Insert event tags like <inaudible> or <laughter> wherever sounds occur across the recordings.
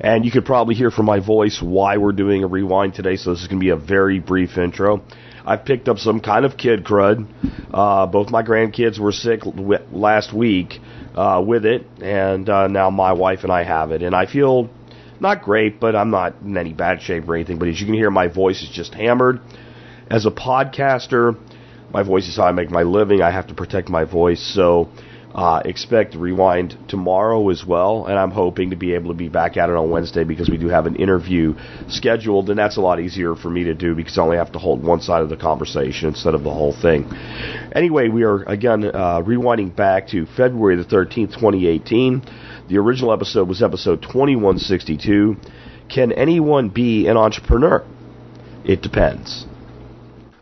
And you could probably hear from my voice why we're doing a rewind today, so this is going to be a very brief intro. I've picked up some kind of kid crud. Uh, both my grandkids were sick last week uh, with it, and uh, now my wife and I have it. And I feel not great, but I'm not in any bad shape or anything. But as you can hear, my voice is just hammered. As a podcaster, my voice is how I make my living. I have to protect my voice, so uh, expect Rewind tomorrow as well, and I'm hoping to be able to be back at it on Wednesday because we do have an interview scheduled, and that's a lot easier for me to do because I only have to hold one side of the conversation instead of the whole thing. Anyway, we are again uh, rewinding back to February the 13th, 2018. The original episode was episode 2162. Can anyone be an entrepreneur? It depends.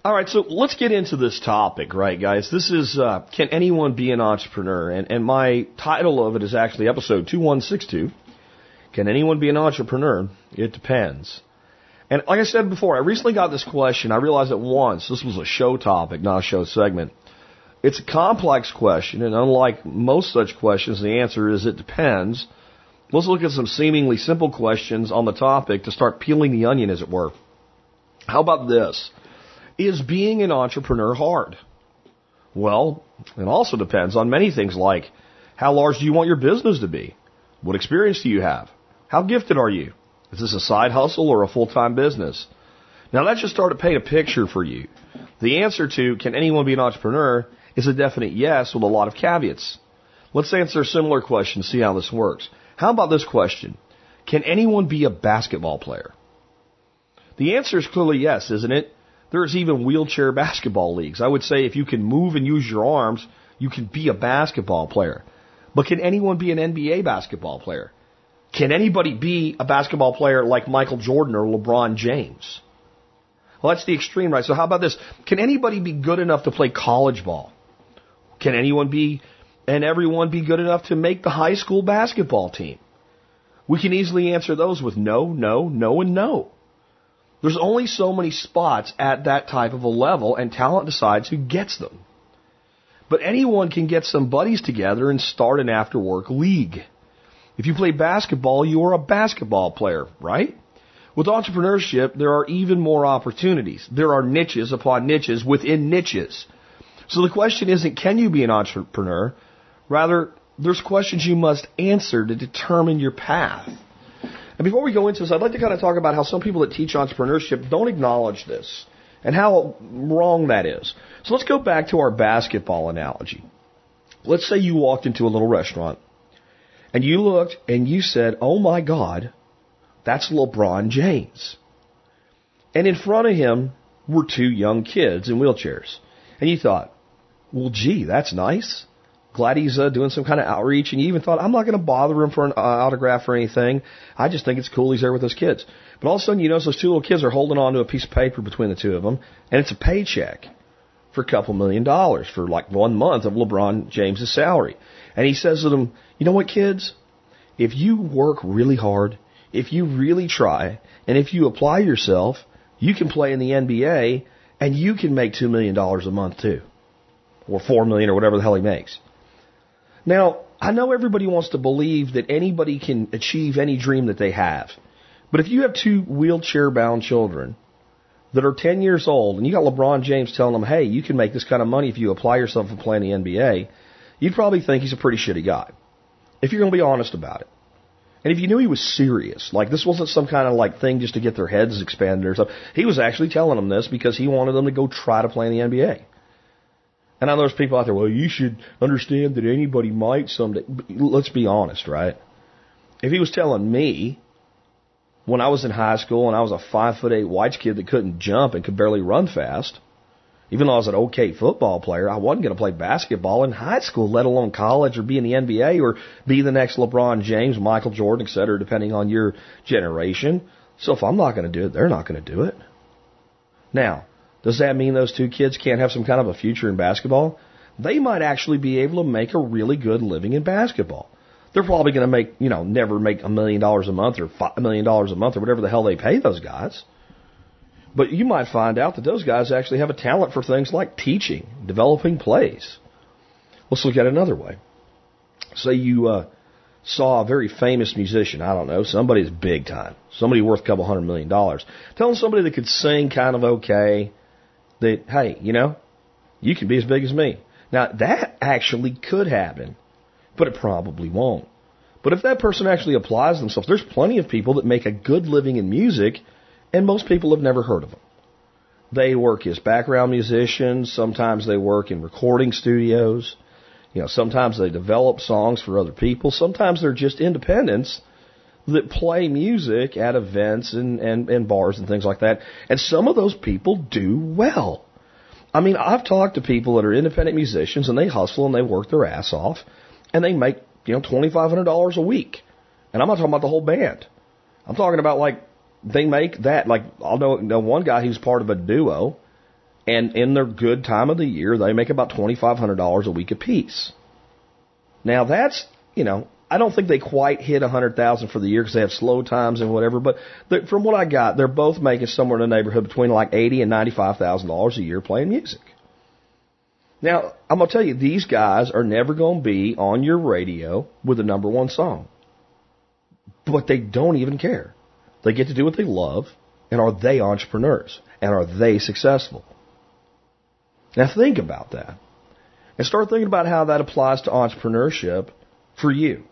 All right, so let's get into this topic, right, guys? This is uh, Can Anyone Be an Entrepreneur? And, and my title of it is actually episode 2162 Can Anyone Be an Entrepreneur? It depends. And like I said before, I recently got this question. I realized at once this was a show topic, not a show segment. It's a complex question, and unlike most such questions, the answer is it depends. Let's look at some seemingly simple questions on the topic to start peeling the onion, as it were. How about this? Is being an entrepreneur hard? Well, it also depends on many things like how large do you want your business to be? What experience do you have? How gifted are you? Is this a side hustle or a full-time business? Now let's just start to paint a picture for you. The answer to can anyone be an entrepreneur is a definite yes with a lot of caveats. Let's answer a similar question, see how this works. How about this question? Can anyone be a basketball player? The answer is clearly yes, isn't it? There's even wheelchair basketball leagues. I would say if you can move and use your arms, you can be a basketball player. But can anyone be an NBA basketball player? Can anybody be a basketball player like Michael Jordan or LeBron James? Well, that's the extreme, right? So how about this? Can anybody be good enough to play college ball? Can anyone be and everyone be good enough to make the high school basketball team? We can easily answer those with no, no, no, and no. There's only so many spots at that type of a level, and talent decides who gets them. But anyone can get some buddies together and start an after work league. If you play basketball, you are a basketball player, right? With entrepreneurship, there are even more opportunities. There are niches upon niches within niches. So the question isn't can you be an entrepreneur? Rather, there's questions you must answer to determine your path. And before we go into this, I'd like to kind of talk about how some people that teach entrepreneurship don't acknowledge this and how wrong that is. So let's go back to our basketball analogy. Let's say you walked into a little restaurant and you looked and you said, Oh my God, that's LeBron James. And in front of him were two young kids in wheelchairs. And you thought, well, gee, that's nice glad he's uh, doing some kind of outreach. And you even thought, I'm not going to bother him for an uh, autograph or anything. I just think it's cool he's there with those kids. But all of a sudden, you notice those two little kids are holding on to a piece of paper between the two of them, and it's a paycheck for a couple million dollars for like one month of LeBron James's salary. And he says to them, you know what, kids? If you work really hard, if you really try, and if you apply yourself, you can play in the NBA and you can make $2 million a month too. Or 4 million or whatever the hell he makes. Now, I know everybody wants to believe that anybody can achieve any dream that they have. But if you have two wheelchair bound children that are 10 years old and you got LeBron James telling them, hey, you can make this kind of money if you apply yourself and play in the NBA, you'd probably think he's a pretty shitty guy. If you're going to be honest about it. And if you knew he was serious, like this wasn't some kind of like thing just to get their heads expanded or something, he was actually telling them this because he wanted them to go try to play in the NBA. And I know there's people out there, well, you should understand that anybody might someday. Let's be honest, right? If he was telling me when I was in high school and I was a five foot eight white kid that couldn't jump and could barely run fast, Even though I was an okay football player, I wasn't going to play basketball in high school, let alone college or be in the NBA or be the next LeBron James, Michael Jordan, et cetera, depending on your generation. So if I'm not going to do it, they're not going to do it. Now, does that mean those two kids can't have some kind of a future in basketball? They might actually be able to make a really good living in basketball. They're probably going to make, you know, never make a million dollars a month or five million dollars a month or whatever the hell they pay those guys. But you might find out that those guys actually have a talent for things like teaching, developing plays. Let's look at it another way. Say you uh, saw a very famous musician, I don't know, somebody big time, somebody worth a couple hundred million dollars, telling somebody that could sing kind of okay that, hey, you know, you can be as big as me. Now, that actually could happen, but it probably won't. But if that person actually applies themselves, there's plenty of people that make a good living in music, and most people have never heard of them. They work as background musicians, sometimes they work in recording studios, you know, sometimes they develop songs for other people, sometimes they're just independents that play music at events and, and, and bars and things like that. And some of those people do well. I mean, I've talked to people that are independent musicians and they hustle and they work their ass off and they make, you know, $2,500 a week. And I'm not talking about the whole band. I'm talking about like, they make that, like, I'll know, know one guy who's part of a duo and in their good time of the year, they make about $2,500 a week apiece. Now that's, you know, I don't think they quite hit a hundred thousand for the year because they have slow times and whatever. But from what I got, they're both making somewhere in the neighborhood between like eighty and ninety-five thousand dollars a year playing music. Now I'm gonna tell you, these guys are never gonna be on your radio with the number one song, but they don't even care. They get to do what they love, and are they entrepreneurs? And are they successful? Now think about that, and start thinking about how that applies to entrepreneurship for you.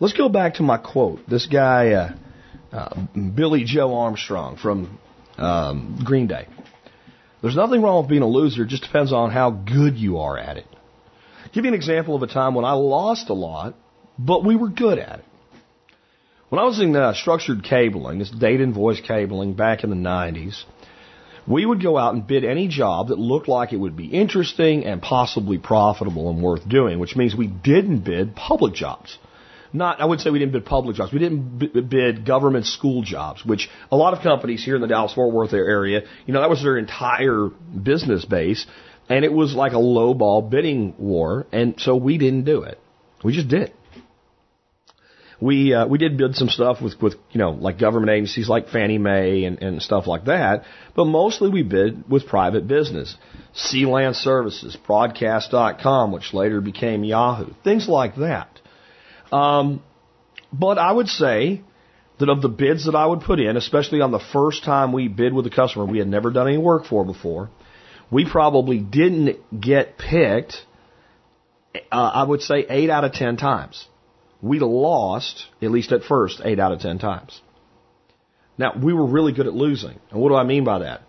Let's go back to my quote. This guy, uh, uh, Billie Joe Armstrong from um, Green Day. There's nothing wrong with being a loser. It just depends on how good you are at it. Give you an example of a time when I lost a lot, but we were good at it. When I was in uh, structured cabling, this data and voice cabling back in the 90s, we would go out and bid any job that looked like it would be interesting and possibly profitable and worth doing, which means we didn't bid public jobs not, I would say we didn't bid public jobs. We didn't bid government school jobs, which a lot of companies here in the Dallas Fort Worth area, you know, that was their entire business base. And it was like a low ball bidding war. And so we didn't do it. We just did. We, uh, we did bid some stuff with, with, you know, like government agencies like Fannie Mae and, and stuff like that. But mostly we bid with private business. Sealand Services, Broadcast.com, which later became Yahoo. Things like that. Um, but I would say that of the bids that I would put in, especially on the first time we bid with a customer we had never done any work for before, we probably didn't get picked, uh, I would say 8 out of 10 times. We lost, at least at first, 8 out of 10 times. Now, we were really good at losing. And what do I mean by that?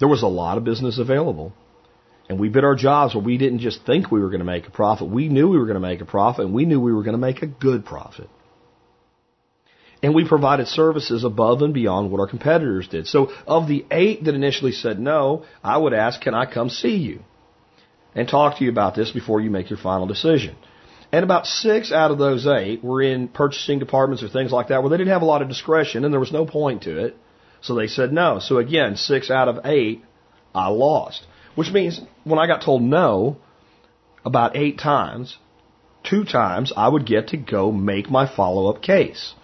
There was a lot of business available. And we bid our jobs where we didn't just think we were going to make a profit. We knew we were going to make a profit and we knew we were going to make a good profit. And we provided services above and beyond what our competitors did. So of the eight that initially said no, I would ask, can I come see you? And talk to you about this before you make your final decision. And about six out of those eight were in purchasing departments or things like that where they didn't have a lot of discretion and there was no point to it. So they said no. So again, six out of eight, I lost. Which means when I got told no about eight times, two times I would get to go make my follow up case.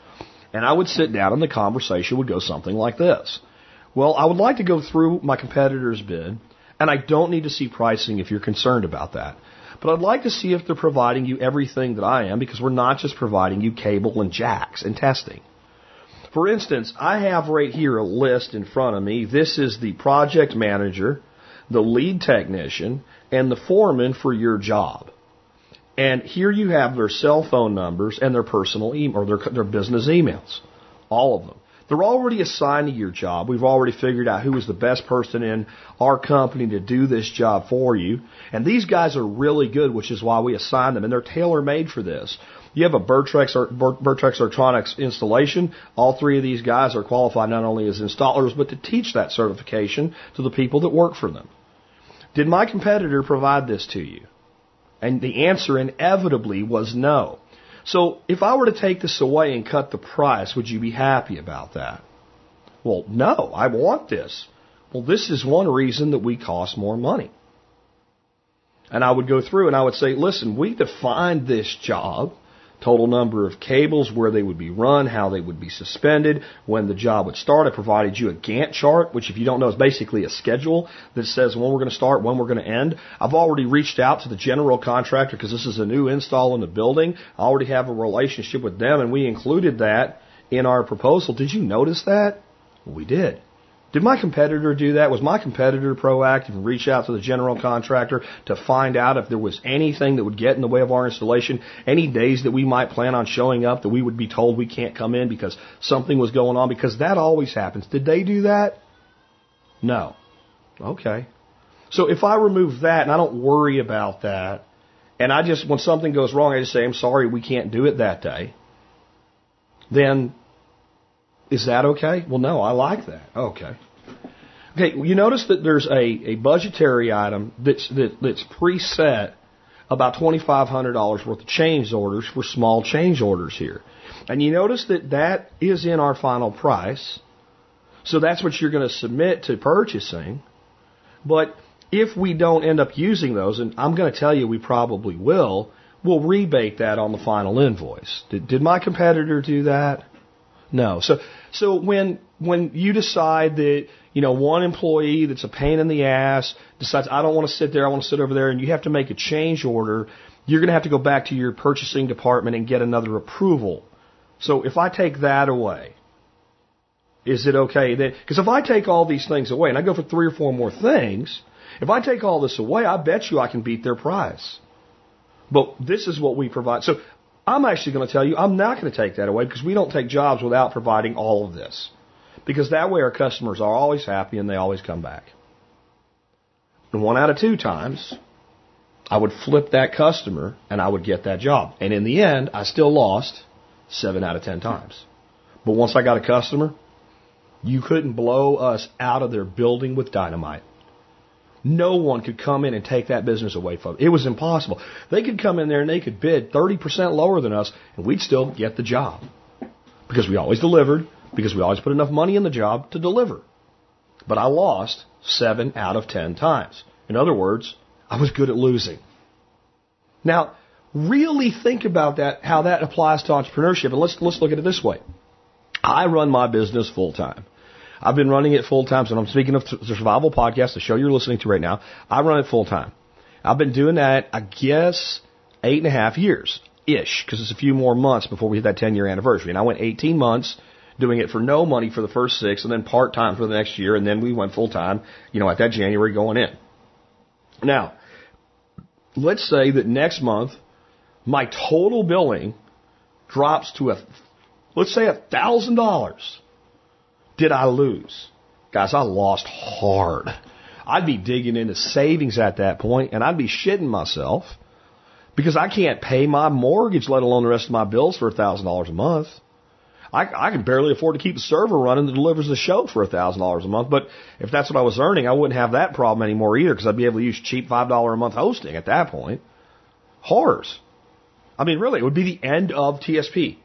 And I would sit down and the conversation would go something like this. Well, I would like to go through my competitor's bid, and I don't need to see pricing if you're concerned about that. But I'd like to see if they're providing you everything that I am because we're not just providing you cable and jacks and testing. For instance, I have right here a list in front of me. This is the project manager the lead technician, and the foreman for your job. And here you have their cell phone numbers and their personal email or their, their business emails. All of them. They're already assigned to your job. We've already figured out who is the best person in our company to do this job for you. And these guys are really good, which is why we assign them. And they're tailor made for this. You have a Bertrex, Bertrex Electronics installation. All three of these guys are qualified not only as installers, but to teach that certification to the people that work for them. Did my competitor provide this to you? And the answer inevitably was no. So if I were to take this away and cut the price, would you be happy about that? Well, no, I want this. Well, this is one reason that we cost more money. And I would go through and I would say, listen, we defined this job total number of cables, where they would be run, how they would be suspended, when the job would start. I provided you a Gantt chart, which if you don't know is basically a schedule that says when we're going to start, when we're going to end. I've already reached out to the general contractor because this is a new install in the building. I already have a relationship with them and we included that in our proposal. Did you notice that? We did. Did my competitor do that? Was my competitor proactive and reach out to the general contractor to find out if there was anything that would get in the way of our installation? Any days that we might plan on showing up that we would be told we can't come in because something was going on? Because that always happens. Did they do that? No. Okay. So if I remove that and I don't worry about that, and I just, when something goes wrong, I just say, I'm sorry, we can't do it that day, then is that okay? Well, no, I like that. Okay. Okay, you notice that there's a, a budgetary item that's that, that's preset about $2,500 worth of change orders for small change orders here. And you notice that that is in our final price. So that's what you're going to submit to purchasing. But if we don't end up using those, and I'm going to tell you we probably will, we'll rebate that on the final invoice. Did, did my competitor do that? No. So so when when you decide that you know one employee that's a pain in the ass decides I don't want to sit there, I want to sit over there, and you have to make a change order, you're going to have to go back to your purchasing department and get another approval. So if I take that away, is it okay that because if I take all these things away and I go for three or four more things, if I take all this away, I bet you I can beat their price. But this is what we provide. So I'm actually going to tell you I'm not going to take that away because we don't take jobs without providing all of this. Because that way our customers are always happy and they always come back. And one out of two times, I would flip that customer and I would get that job. And in the end, I still lost seven out of ten times. But once I got a customer, you couldn't blow us out of their building with dynamite. No one could come in and take that business away from. It was impossible. They could come in there and they could bid 30% lower than us and we'd still get the job. Because we always delivered, because we always put enough money in the job to deliver. But I lost seven out of ten times. In other words, I was good at losing. Now, really think about that, how that applies to entrepreneurship. And let's, let's look at it this way. I run my business full time. I've been running it full time. So I'm speaking of the Survival Podcast, the show you're listening to right now. I run it full time. I've been doing that, I guess, eight and a half years ish, because it's a few more months before we hit that 10 year anniversary. And I went 18 months doing it for no money for the first six, and then part time for the next year, and then we went full time, you know, at that January going in. Now, let's say that next month my total billing drops to a, let's say a thousand dollars did I lose? Guys, I lost hard. I'd be digging into savings at that point and I'd be shitting myself because I can't pay my mortgage, let alone the rest of my bills for $1,000 a month. I, I can barely afford to keep a server running that delivers the show for $1,000 a month. But if that's what I was earning, I wouldn't have that problem anymore either because I'd be able to use cheap $5 a month hosting at that point. Horrors. I mean, really, it would be the end of TSP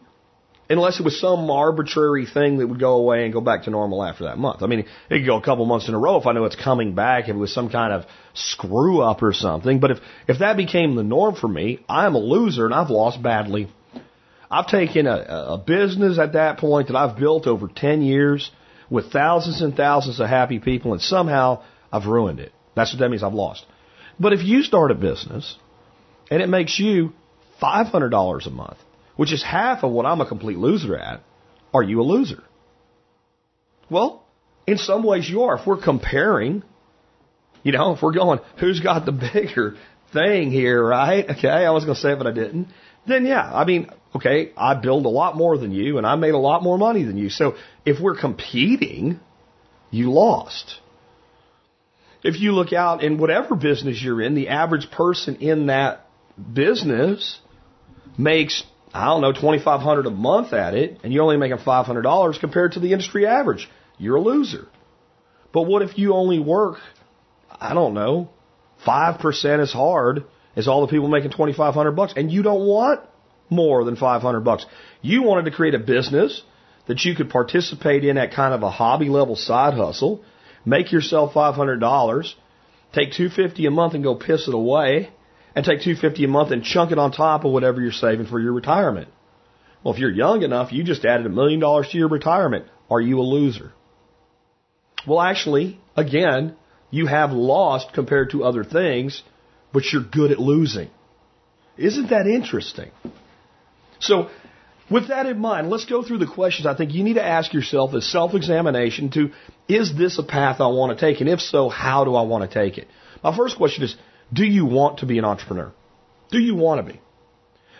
unless it was some arbitrary thing that would go away and go back to normal after that month. I mean, it could go a couple months in a row if I know it's coming back, if it was some kind of screw up or something. But if, if that became the norm for me, I'm a loser and I've lost badly. I've taken a, a business at that point that I've built over 10 years with thousands and thousands of happy people and somehow I've ruined it. That's what that means. I've lost. But if you start a business and it makes you $500 a month, which is half of what I'm a complete loser at, are you a loser? Well, in some ways you are. If we're comparing, you know, if we're going, who's got the bigger thing here, right? Okay, I was going to say it, but I didn't. Then yeah, I mean, okay, I build a lot more than you and I made a lot more money than you. So if we're competing, you lost. If you look out in whatever business you're in, the average person in that business makes I don't know, twenty five hundred a month at it, and you're only making five hundred dollars compared to the industry average. You're a loser. But what if you only work, I don't know, 5% as hard as all the people making 2500 bucks and you don't want more than 500 bucks. You wanted to create a business that you could participate in at kind of a hobby level side hustle, make yourself $500, take 250 a month and go piss it away, and take 250 a month and chunk it on top of whatever you're saving for your retirement. Well, if you're young enough, you just added a million dollars to your retirement. Are you a loser? Well, actually, again, you have lost compared to other things, but you're good at losing. Isn't that interesting? So, with that in mind, let's go through the questions I think you need to ask yourself as self-examination to, is this a path I want to take? And if so, how do I want to take it? My first question is, do you want to be an entrepreneur? Do you want to be?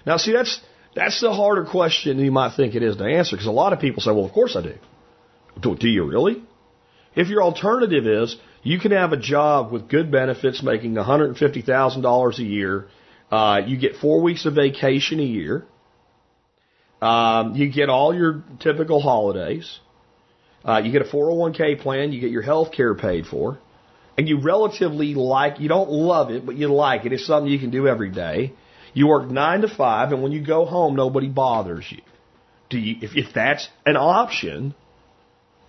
Now, see, that's, that's the harder question than you might think it is to answer because a lot of people say, well, of course I do. Do, do you really? If your alternative is you can have a job with good benefits making $150,000 a year, uh, you get four weeks of vacation a year, um, you get all your typical holidays. Uh, you get a 401k plan. You get your health care paid for. And you relatively like, you don't love it, but you like it. It's something you can do every day. You work nine to five, and when you go home, nobody bothers you. Do you, if, if that's an option,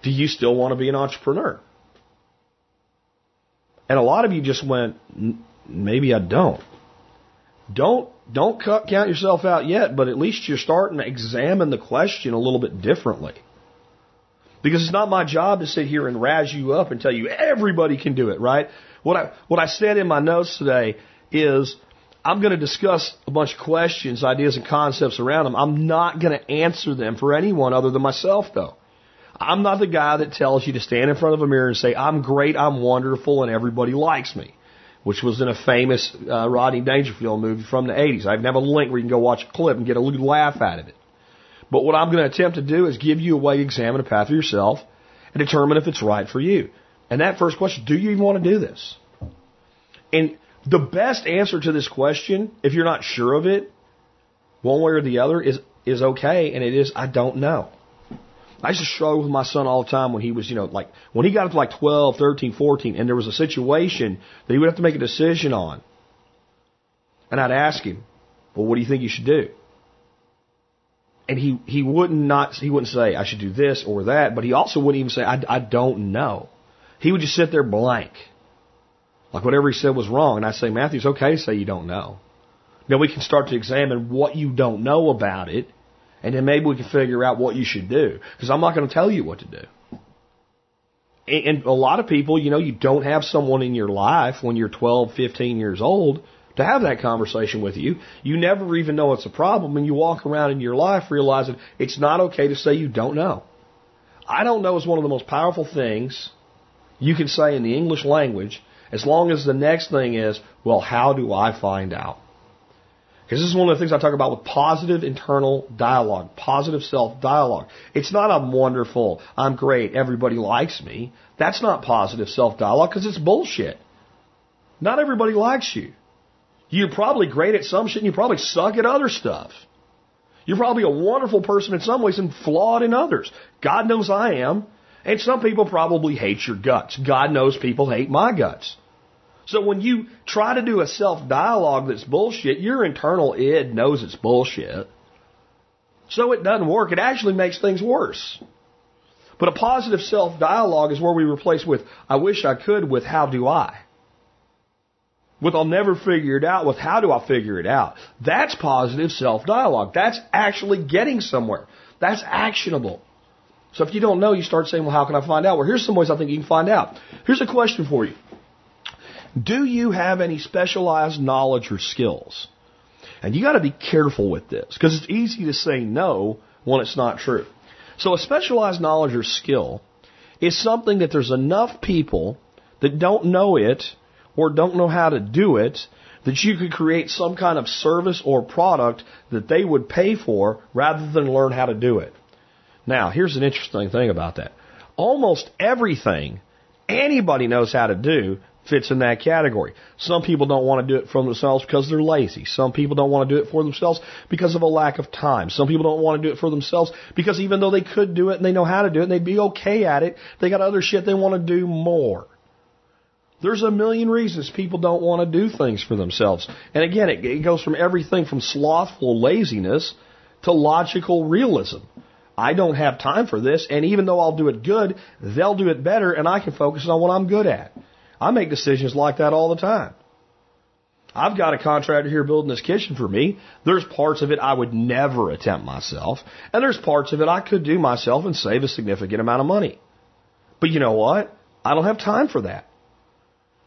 do you still want to be an entrepreneur? And a lot of you just went, maybe I don't. Don't don't count yourself out yet, but at least you're starting to examine the question a little bit differently. Because it's not my job to sit here and razz you up and tell you everybody can do it, right? What I what I said in my notes today is I'm going to discuss a bunch of questions, ideas, and concepts around them. I'm not going to answer them for anyone other than myself, though. I'm not the guy that tells you to stand in front of a mirror and say, I'm great, I'm wonderful, and everybody likes me which was in a famous uh, Rodney Dangerfield movie from the 80s. I even have a link where you can go watch a clip and get a little laugh out of it. But what I'm going to attempt to do is give you a way to examine a path for yourself and determine if it's right for you. And that first question, do you even want to do this? And the best answer to this question, if you're not sure of it, one way or the other, is is okay, and it is I don't know. I used to struggle with my son all the time when he was, you know, like, when he got up to like 12, 13, 14, and there was a situation that he would have to make a decision on. And I'd ask him, well, what do you think you should do? And he, he wouldn't not, he wouldn't say, I should do this or that, but he also wouldn't even say, I, I don't know. He would just sit there blank. Like whatever he said was wrong. And I'd say, Matthew, it's okay say you don't know. Then we can start to examine what you don't know about it and then maybe we can figure out what you should do. Because I'm not going to tell you what to do. And a lot of people, you know, you don't have someone in your life when you're 12, 15 years old to have that conversation with you. You never even know it's a problem and you walk around in your life realizing it's not okay to say you don't know. I don't know is one of the most powerful things you can say in the English language as long as the next thing is, well, how do I find out? Because this is one of the things I talk about with positive internal dialogue, positive self dialogue. It's not I'm wonderful, I'm great, everybody likes me. That's not positive self dialogue because it's bullshit. Not everybody likes you. You're probably great at some shit and you probably suck at other stuff. You're probably a wonderful person in some ways and flawed in others. God knows I am. And some people probably hate your guts. God knows people hate my guts. So when you try to do a self dialogue that's bullshit, your internal id knows it's bullshit. So it doesn't work. It actually makes things worse. But a positive self dialogue is where we replace with, I wish I could, with, how do I? With, I'll never figure it out, with, how do I figure it out? That's positive self dialogue. That's actually getting somewhere. That's actionable. So if you don't know, you start saying, well, how can I find out? Well, here's some ways I think you can find out. Here's a question for you. Do you have any specialized knowledge or skills? And you got to be careful with this because it's easy to say no when it's not true. So a specialized knowledge or skill is something that there's enough people that don't know it or don't know how to do it that you could create some kind of service or product that they would pay for rather than learn how to do it. Now, here's an interesting thing about that. Almost everything anybody knows how to do fits in that category. Some people don't want to do it for themselves because they're lazy. Some people don't want to do it for themselves because of a lack of time. Some people don't want to do it for themselves because even though they could do it and they know how to do it and they'd be okay at it, they got other shit they want to do more. There's a million reasons people don't want to do things for themselves. And again, it, it goes from everything from slothful laziness to logical realism. I don't have time for this, and even though I'll do it good, they'll do it better, and I can focus on what I'm good at. I make decisions like that all the time. I've got a contractor here building this kitchen for me. There's parts of it I would never attempt myself, and there's parts of it I could do myself and save a significant amount of money. But you know what? I don't have time for that.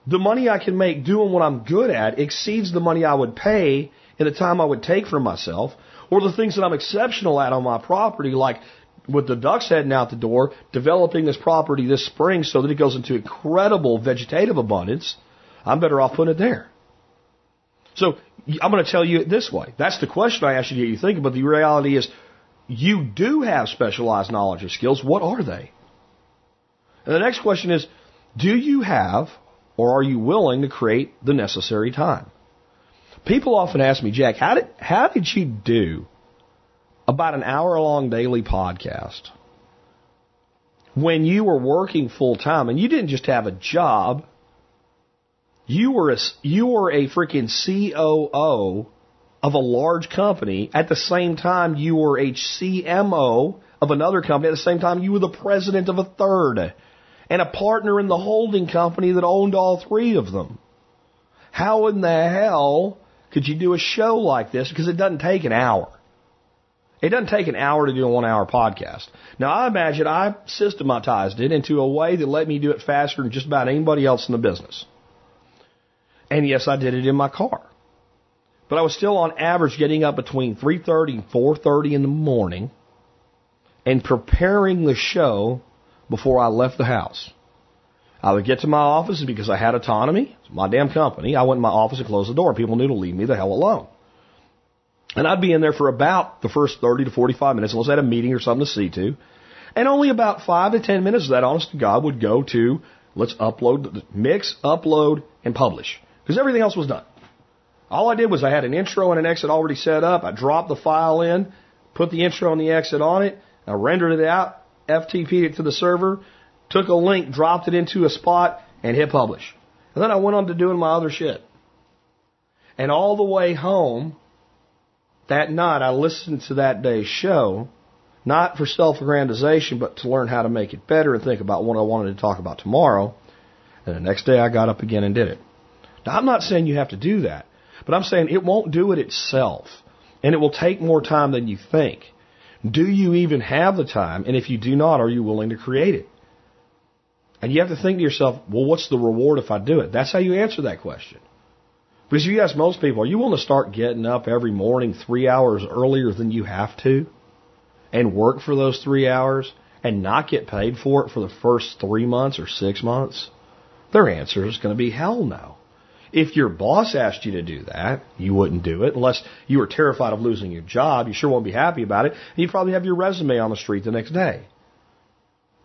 The money I can make doing what I'm good at exceeds the money I would pay in the time I would take for myself, or the things that I'm exceptional at on my property, like with the ducks heading out the door, developing this property this spring so that it goes into incredible vegetative abundance. I'm better off putting it there. So I'm going to tell you it this way. That's the question I asked you to get you thinking, but the reality is you do have specialized knowledge or skills. What are they? And the next question is, do you have or are you willing to create the necessary time? People often ask me, Jack, how did, how did you do about an hour long daily podcast when you were working full time and you didn't just have a job, you were a, you were a freaking COO of a large company. At the same time, you were a CMO of another company. At the same time, you were the president of a third and a partner in the holding company that owned all three of them. How in the hell could you do a show like this? Because it doesn't take an hour. It doesn't take an hour to do a one hour podcast. Now I imagine I systematized it into a way that let me do it faster than just about anybody else in the business. And yes, I did it in my car. But I was still on average getting up between 3.30 and 4.30 in the morning and preparing the show before I left the house. I would get to my office because I had autonomy, it's my damn company, I went in my office and closed the door. People knew to leave me the hell alone. And I'd be in there for about the first 30 to 45 minutes unless I had a meeting or something to see to. And only about 5 to 10 minutes of that, honest to God, would go to let's upload, mix, upload, and publish because everything else was done. All I did was I had an intro and an exit already set up. I dropped the file in, put the intro and the exit on it. I rendered it out, FTP'd it to the server, took a link, dropped it into a spot, and hit publish. And then I went on to doing my other shit. And all the way home, that night, I listened to that day's show, not for self-aggrandization, but to learn how to make it better and think about what I wanted to talk about tomorrow. And the next day I got up again and did it. Now, I'm not saying you have to do that, but I'm saying it won't do it itself. And it will take more time than you think. Do you even have the time? And if you do not, are you willing to create it? And you have to think to yourself, well, what's the reward if I do it? That's how you answer that question. Because if you ask most people, are you willing to start getting up every morning three hours earlier than you have to and work for those three hours and not get paid for it for the first three months or six months? Their answer is going to be hell no. If your boss asked you to do that, you wouldn't do it unless you were terrified of losing your job. You sure won't be happy about it. And you'd probably have your resume on the street the next day.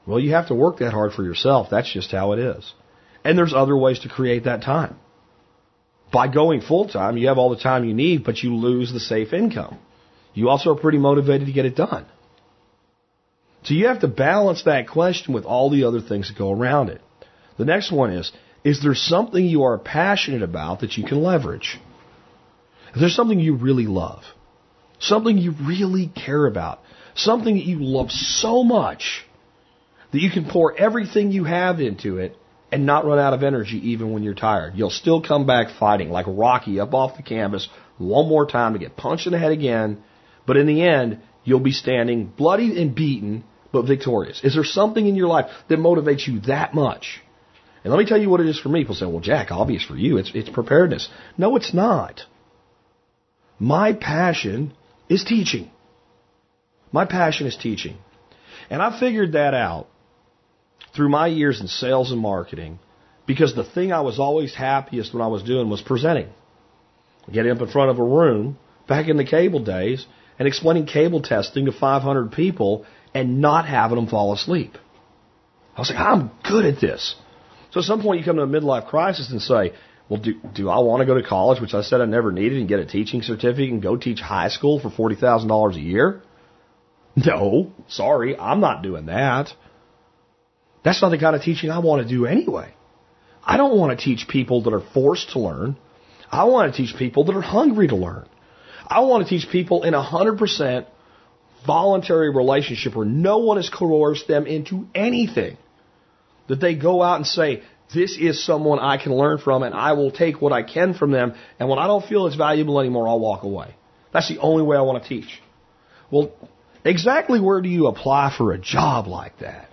Well, you have to work that hard for yourself. That's just how it is. And there's other ways to create that time. By going full time, you have all the time you need, but you lose the safe income. You also are pretty motivated to get it done. So you have to balance that question with all the other things that go around it. The next one is, is there something you are passionate about that you can leverage? Is there something you really love, something you really care about, something that you love so much that you can pour everything you have into it and not run out of energy even when you're tired. You'll still come back fighting like Rocky up off the canvas one more time to get punched in the head again. But in the end, you'll be standing bloody and beaten, but victorious. Is there something in your life that motivates you that much? And let me tell you what it is for me. People say, well, Jack, obvious for you. It's, it's preparedness. No, it's not. My passion is teaching. My passion is teaching. And I figured that out through my years in sales and marketing because the thing I was always happiest when I was doing was presenting. Getting up in front of a room back in the cable days and explaining cable testing to 500 people and not having them fall asleep. I was like, I'm good at this. So at some point you come to a midlife crisis and say, well, do, do I want to go to college, which I said I never needed, and get a teaching certificate and go teach high school for $40,000 a year? No, sorry, I'm not doing that. That's not the kind of teaching I want to do anyway. I don't want to teach people that are forced to learn. I want to teach people that are hungry to learn. I want to teach people in a 100% voluntary relationship where no one has coerced them into anything. That they go out and say, this is someone I can learn from and I will take what I can from them. And when I don't feel it's valuable anymore, I'll walk away. That's the only way I want to teach. Well, exactly where do you apply for a job like that?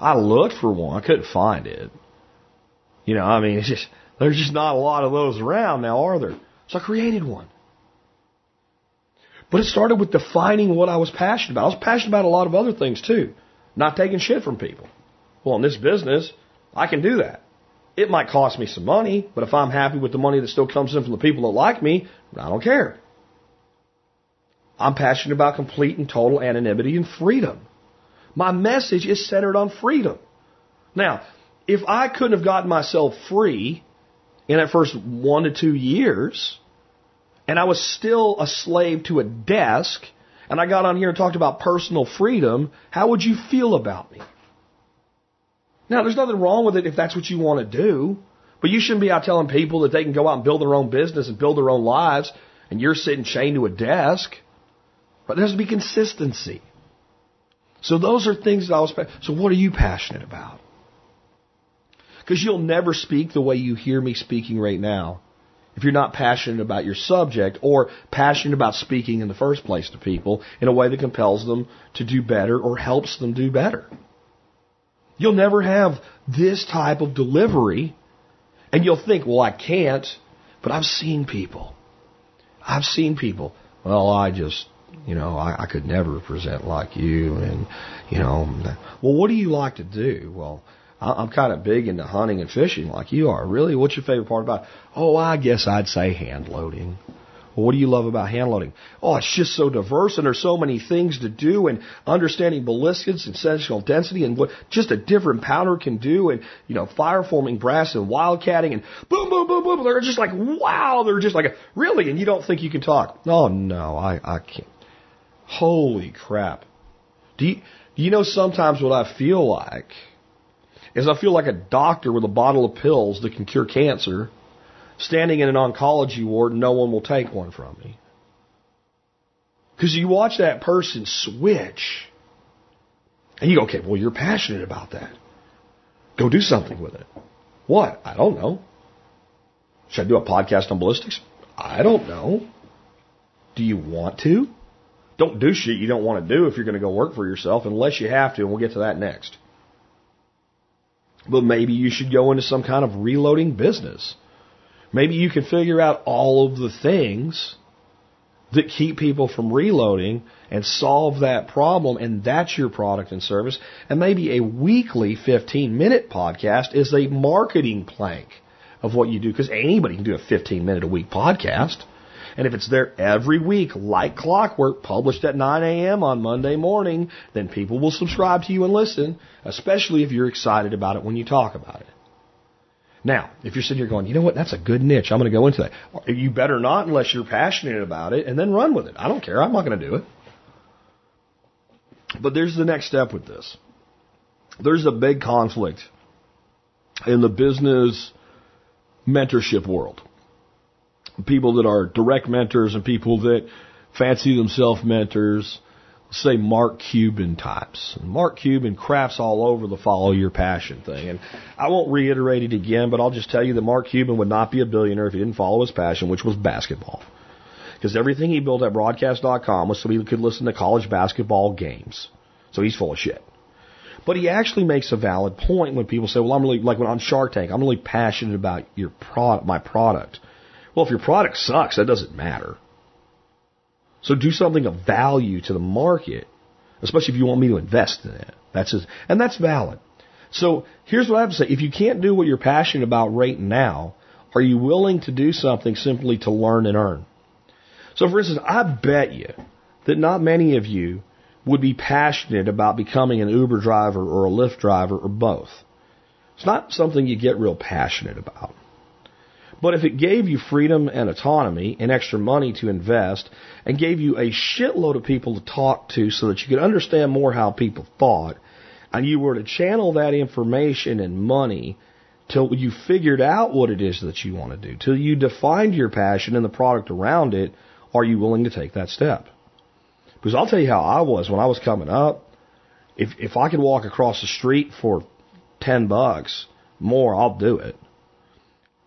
I looked for one. I couldn't find it. You know, I mean, it's just, there's just not a lot of those around now, are there? So I created one. But it started with defining what I was passionate about. I was passionate about a lot of other things too. Not taking shit from people. Well, in this business, I can do that. It might cost me some money, but if I'm happy with the money that still comes in from the people that like me, I don't care. I'm passionate about complete and total anonymity and freedom. My message is centered on freedom. Now, if I couldn't have gotten myself free in that first one to two years, and I was still a slave to a desk, and I got on here and talked about personal freedom, how would you feel about me? Now, there's nothing wrong with it if that's what you want to do, but you shouldn't be out telling people that they can go out and build their own business and build their own lives, and you're sitting chained to a desk. But there has to be consistency. So those are things that I was. So what are you passionate about? Because you'll never speak the way you hear me speaking right now if you're not passionate about your subject or passionate about speaking in the first place to people in a way that compels them to do better or helps them do better. You'll never have this type of delivery and you'll think, well, I can't, but I've seen people. I've seen people. Well, I just, you know, I, I could never present like you and, you know, well, what do you like to do? Well, I'm kind of big into hunting and fishing like you are. Really? What's your favorite part about it? Oh, I guess I'd say hand loading. Well, what do you love about hand loading? Oh, it's just so diverse and there's so many things to do and understanding ballistics and sectional density and what just a different powder can do and, you know, fire forming brass and wildcatting and boom, boom, boom, boom. They're just like, wow. They're just like, really? And you don't think you can talk. Oh, no, I, I can't. Holy crap. Do you, do you know sometimes what I feel like? is I feel like a doctor with a bottle of pills that can cure cancer, standing in an oncology ward and no one will take one from me. Because you watch that person switch, and you go, okay, well, you're passionate about that. Go do something with it. What? I don't know. Should I do a podcast on ballistics? I don't know. Do you want to? Don't do shit you don't want to do if you're going to go work for yourself unless you have to, and we'll get to that next. But maybe you should go into some kind of reloading business. Maybe you can figure out all of the things that keep people from reloading and solve that problem, and that's your product and service. And maybe a weekly 15 minute podcast is a marketing plank of what you do, because anybody can do a 15 minute a week podcast. And if it's there every week, like clockwork, published at 9 a.m. on Monday morning, then people will subscribe to you and listen, especially if you're excited about it when you talk about it. Now, if you're sitting here going, you know what, that's a good niche, I'm going to go into that. You better not unless you're passionate about it, and then run with it. I don't care. I'm not going to do it. But there's the next step with this. There's a big conflict in the business mentorship world people that are direct mentors and people that fancy themselves mentors, say Mark Cuban types. Mark Cuban crafts all over the follow your passion thing. And I won't reiterate it again, but I'll just tell you that Mark Cuban would not be a billionaire if he didn't follow his passion, which was basketball. Because everything he built at broadcast.com was so he could listen to college basketball games. So he's full of shit. But he actually makes a valid point when people say, well, I'm really, like when on Shark Tank, I'm really passionate about your product, my product. Well, if your product sucks, that doesn't matter. So do something of value to the market, especially if you want me to invest in it. That's just, and that's valid. So here's what I have to say. If you can't do what you're passionate about right now, are you willing to do something simply to learn and earn? So for instance, I bet you that not many of you would be passionate about becoming an Uber driver or a Lyft driver or both. It's not something you get real passionate about. But if it gave you freedom and autonomy and extra money to invest and gave you a shitload of people to talk to so that you could understand more how people thought, and you were to channel that information and money till you figured out what it is that you want to do, till you defined your passion and the product around it, are you willing to take that step? Because I'll tell you how I was when I was coming up. If if I could walk across the street for ten bucks more, I'll do it.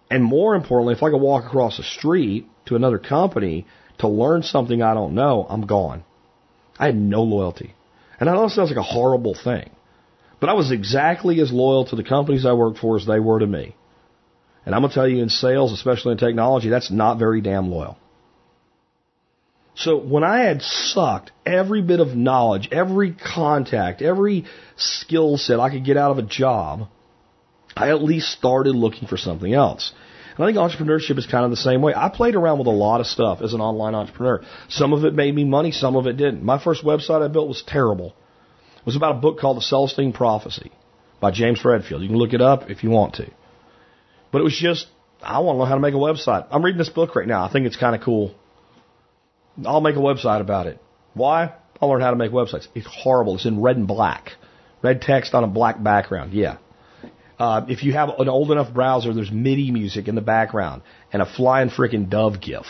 And more importantly, if I could walk across the street to another company to learn something I don't know, I'm gone. I had no loyalty. And I know sounds like a horrible thing, but I was exactly as loyal to the companies I worked for as they were to me. And I'm going to tell you in sales, especially in technology, that's not very damn loyal. So when I had sucked every bit of knowledge, every contact, every skill set I could get out of a job, I at least started looking for something else. And I think entrepreneurship is kind of the same way. I played around with a lot of stuff as an online entrepreneur. Some of it made me money, some of it didn't. My first website I built was terrible. It was about a book called The Celestine Prophecy by James Redfield. You can look it up if you want to. But it was just, I want to know how to make a website. I'm reading this book right now. I think it's kind of cool. I'll make a website about it. Why? I'll learn how to make websites. It's horrible. It's in red and black. Red text on a black background. Yeah. Uh, if you have an old enough browser, there's MIDI music in the background and a flying freaking dove GIF.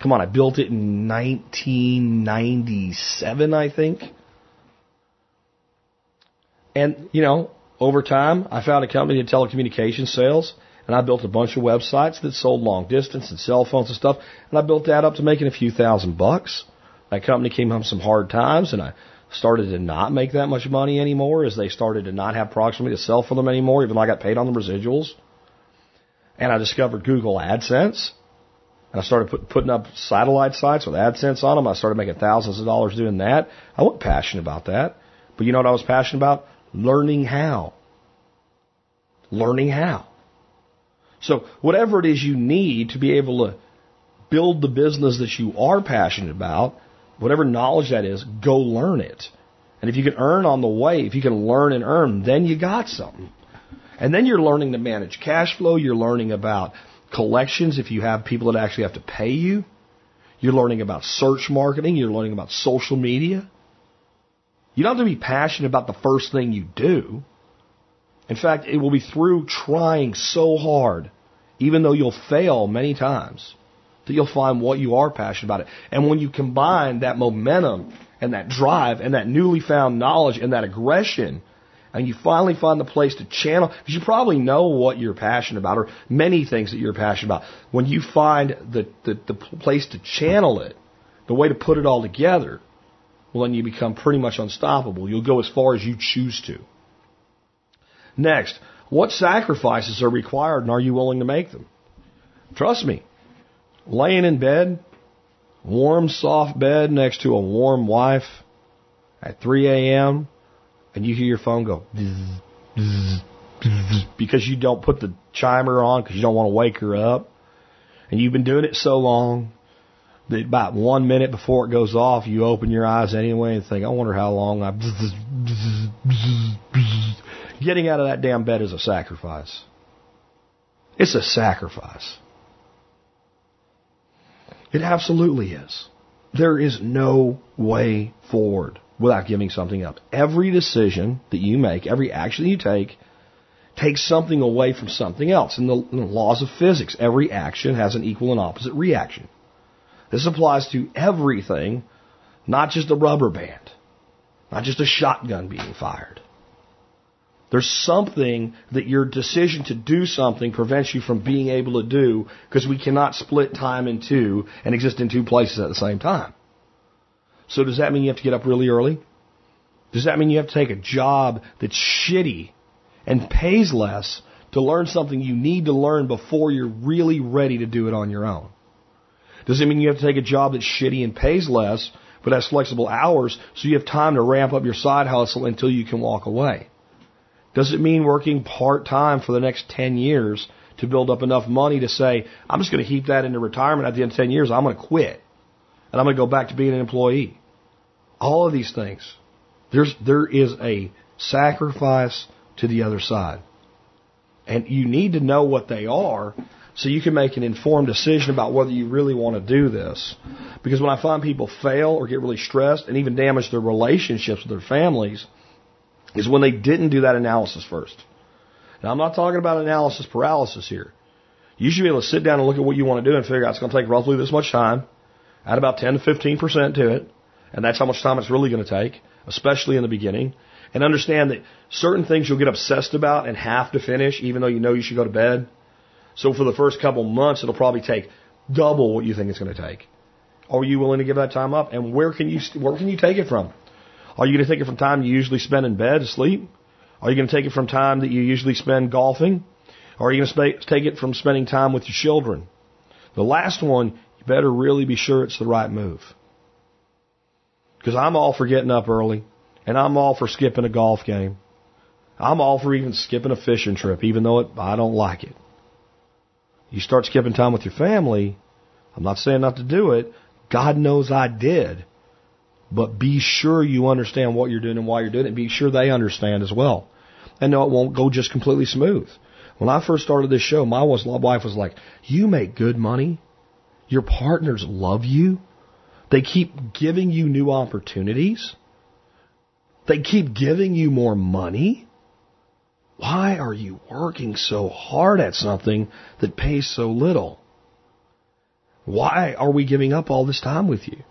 Come on, I built it in 1997, I think. And, you know, over time, I found a company in telecommunications sales, and I built a bunch of websites that sold long distance and cell phones and stuff, and I built that up to making a few thousand bucks. That company came home some hard times, and I started to not make that much money anymore as they started to not have proximity to sell for them anymore, even though I got paid on the residuals. And I discovered Google AdSense. And I started put, putting up satellite sites with AdSense on them. I started making thousands of dollars doing that. I wasn't passionate about that. But you know what I was passionate about? Learning how. Learning how. So whatever it is you need to be able to build the business that you are passionate about, whatever knowledge that is, go learn it. And if you can earn on the way, if you can learn and earn, then you got something. And then you're learning to manage cash flow. You're learning about collections if you have people that actually have to pay you. You're learning about search marketing. You're learning about social media. You don't have to be passionate about the first thing you do. In fact, it will be through trying so hard, even though you'll fail many times, that you'll find what you are passionate about it. And when you combine that momentum and that drive and that newly found knowledge and that aggression, and you finally find the place to channel, because you probably know what you're passionate about, or many things that you're passionate about. When you find the, the, the place to channel it, the way to put it all together, well, then you become pretty much unstoppable. You'll go as far as you choose to. Next, what sacrifices are required and are you willing to make them? Trust me, laying in bed, warm, soft bed next to a warm wife at 3 a.m., and you hear your phone go because you don't put the chimer on because you don't want to wake her up, and you've been doing it so long that about one minute before it goes off, you open your eyes anyway and think, I wonder how long I. Getting out of that damn bed is a sacrifice. It's a sacrifice. It absolutely is. There is no way forward without giving something up. Every decision that you make, every action you take, takes something away from something else. In the, in the laws of physics, every action has an equal and opposite reaction. This applies to everything, not just a rubber band, not just a shotgun being fired. There's something that your decision to do something prevents you from being able to do because we cannot split time in two and exist in two places at the same time. So does that mean you have to get up really early? Does that mean you have to take a job that's shitty and pays less to learn something you need to learn before you're really ready to do it on your own? Does it mean you have to take a job that's shitty and pays less but has flexible hours so you have time to ramp up your side hustle until you can walk away? Does it mean working part time for the next 10 years to build up enough money to say, I'm just going to heap that into retirement at the end of 10 years, I'm going to quit and I'm going to go back to being an employee? All of these things. There's, there is a sacrifice to the other side. And you need to know what they are so you can make an informed decision about whether you really want to do this. Because when I find people fail or get really stressed and even damage their relationships with their families, is when they didn't do that analysis first. Now, I'm not talking about analysis paralysis here. You should be able to sit down and look at what you want to do and figure out it's going to take roughly this much time, add about 10 to 15% to it, and that's how much time it's really going to take, especially in the beginning. And understand that certain things you'll get obsessed about and have to finish, even though you know you should go to bed. So for the first couple months, it'll probably take double what you think it's going to take. Are you willing to give that time up? And where can you where can you take it from? Are you going to take it from time you usually spend in bed asleep? Are you going to take it from time that you usually spend golfing? Or are you going to take it from spending time with your children? The last one, you better really be sure it's the right move. Because I'm all for getting up early, and I'm all for skipping a golf game. I'm all for even skipping a fishing trip, even though it, I don't like it. You start skipping time with your family, I'm not saying not to do it. God knows I did. But be sure you understand what you're doing and why you're doing it. Be sure they understand as well. And no, it won't go just completely smooth. When I first started this show, my wife was like, You make good money. Your partners love you. They keep giving you new opportunities. They keep giving you more money. Why are you working so hard at something that pays so little? Why are we giving up all this time with you?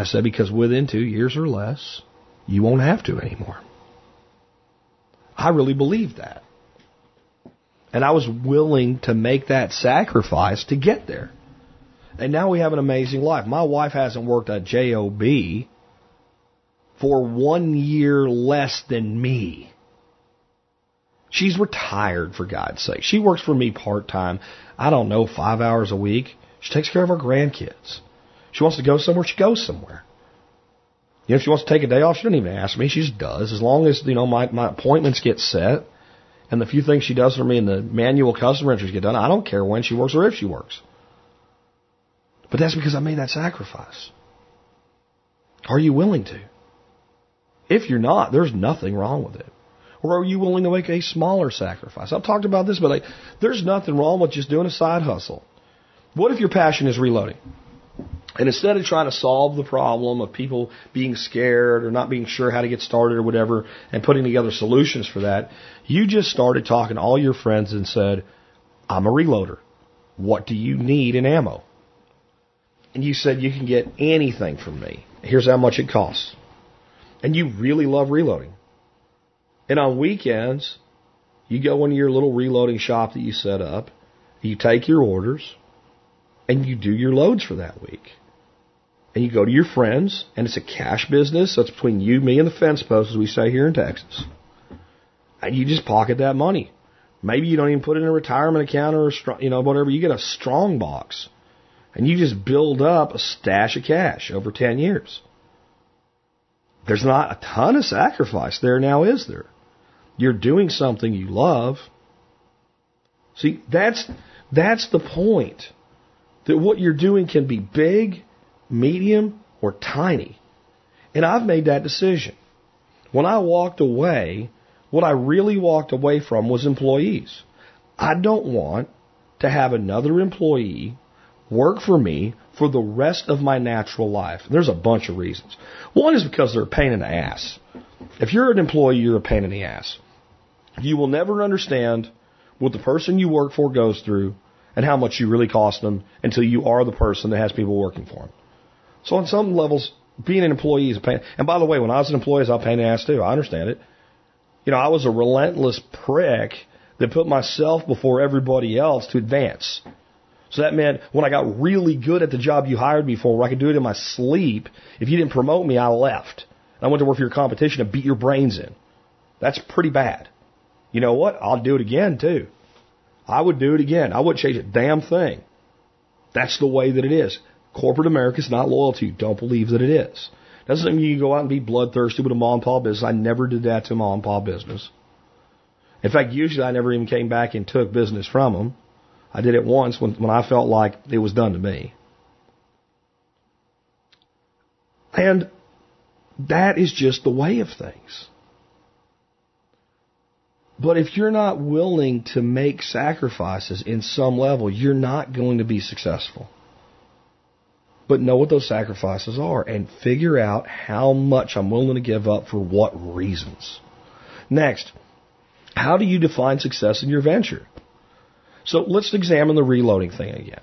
I said, because within two years or less, you won't have to anymore. I really believed that. And I was willing to make that sacrifice to get there. And now we have an amazing life. My wife hasn't worked at JOB for one year less than me. She's retired, for God's sake. She works for me part time. I don't know, five hours a week. She takes care of our grandkids. She wants to go somewhere, she goes somewhere. You know, if she wants to take a day off, she doesn't even ask me. She just does. As long as, you know, my, my appointments get set and the few things she does for me and the manual customer entries get done, I don't care when she works or if she works. But that's because I made that sacrifice. Are you willing to? If you're not, there's nothing wrong with it. Or are you willing to make a smaller sacrifice? I've talked about this, but like, there's nothing wrong with just doing a side hustle. What if your passion is reloading? And instead of trying to solve the problem of people being scared or not being sure how to get started or whatever and putting together solutions for that, you just started talking to all your friends and said, I'm a reloader. What do you need in ammo? And you said you can get anything from me. Here's how much it costs. And you really love reloading. And on weekends, you go into your little reloading shop that you set up, you take your orders, and you do your loads for that week. And you go to your friends, and it's a cash business. That's between you, me, and the fence post, as we say here in Texas. And you just pocket that money. Maybe you don't even put it in a retirement account or a, you know whatever. You get a strong box, and you just build up a stash of cash over ten years. There's not a ton of sacrifice there now, is there? You're doing something you love. See, that's that's the point that what you're doing can be big, medium, or tiny. And I've made that decision. When I walked away, what I really walked away from was employees. I don't want to have another employee work for me for the rest of my natural life. There's a bunch of reasons. One is because they're a pain in the ass. If you're an employee, you're a pain in the ass. You will never understand what the person you work for goes through and how much you really cost them until you are the person that has people working for them. So on some levels, being an employee is a pain. And by the way, when I was an employee, I was a pain in the ass too. I understand it. You know, I was a relentless prick that put myself before everybody else to advance. So that meant when I got really good at the job you hired me for, where I could do it in my sleep, if you didn't promote me, I left. I went to work for your competition and beat your brains in. That's pretty bad. You know what? I'll do it again too. I would do it again. I wouldn't change a damn thing. That's the way that it is. Corporate America is not loyal to you. Don't believe that it is. Doesn't mean you can go out and be bloodthirsty with a mom and pop business. I never did that to a mom and pop business. In fact, usually I never even came back and took business from them. I did it once when, when I felt like it was done to me. And that is just the way of things. But if you're not willing to make sacrifices in some level, you're not going to be successful. But know what those sacrifices are and figure out how much I'm willing to give up for what reasons. Next, How do you define success in your venture? So let's examine the reloading thing again.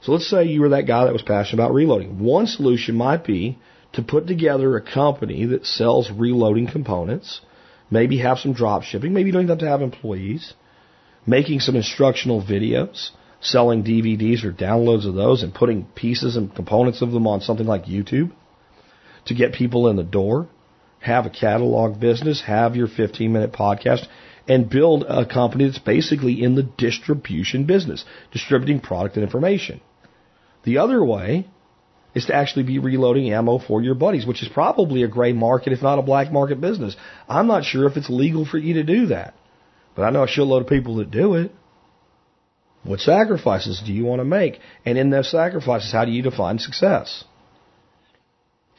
So let's say you were that guy that was passionate about reloading. One solution might be to put together a company that sells reloading components, maybe have some drop shipping, maybe you don't even have to have employees, making some instructional videos, selling DVDs or downloads of those and putting pieces and components of them on something like YouTube to get people in the door, have a catalog business, have your 15 minute podcast, and build a company that's basically in the distribution business, distributing product and information. The other way is to actually be reloading ammo for your buddies, which is probably a gray market, if not a black market business. I'm not sure if it's legal for you to do that, but I know a shitload of people that do it. What sacrifices do you want to make? And in those sacrifices, how do you define success?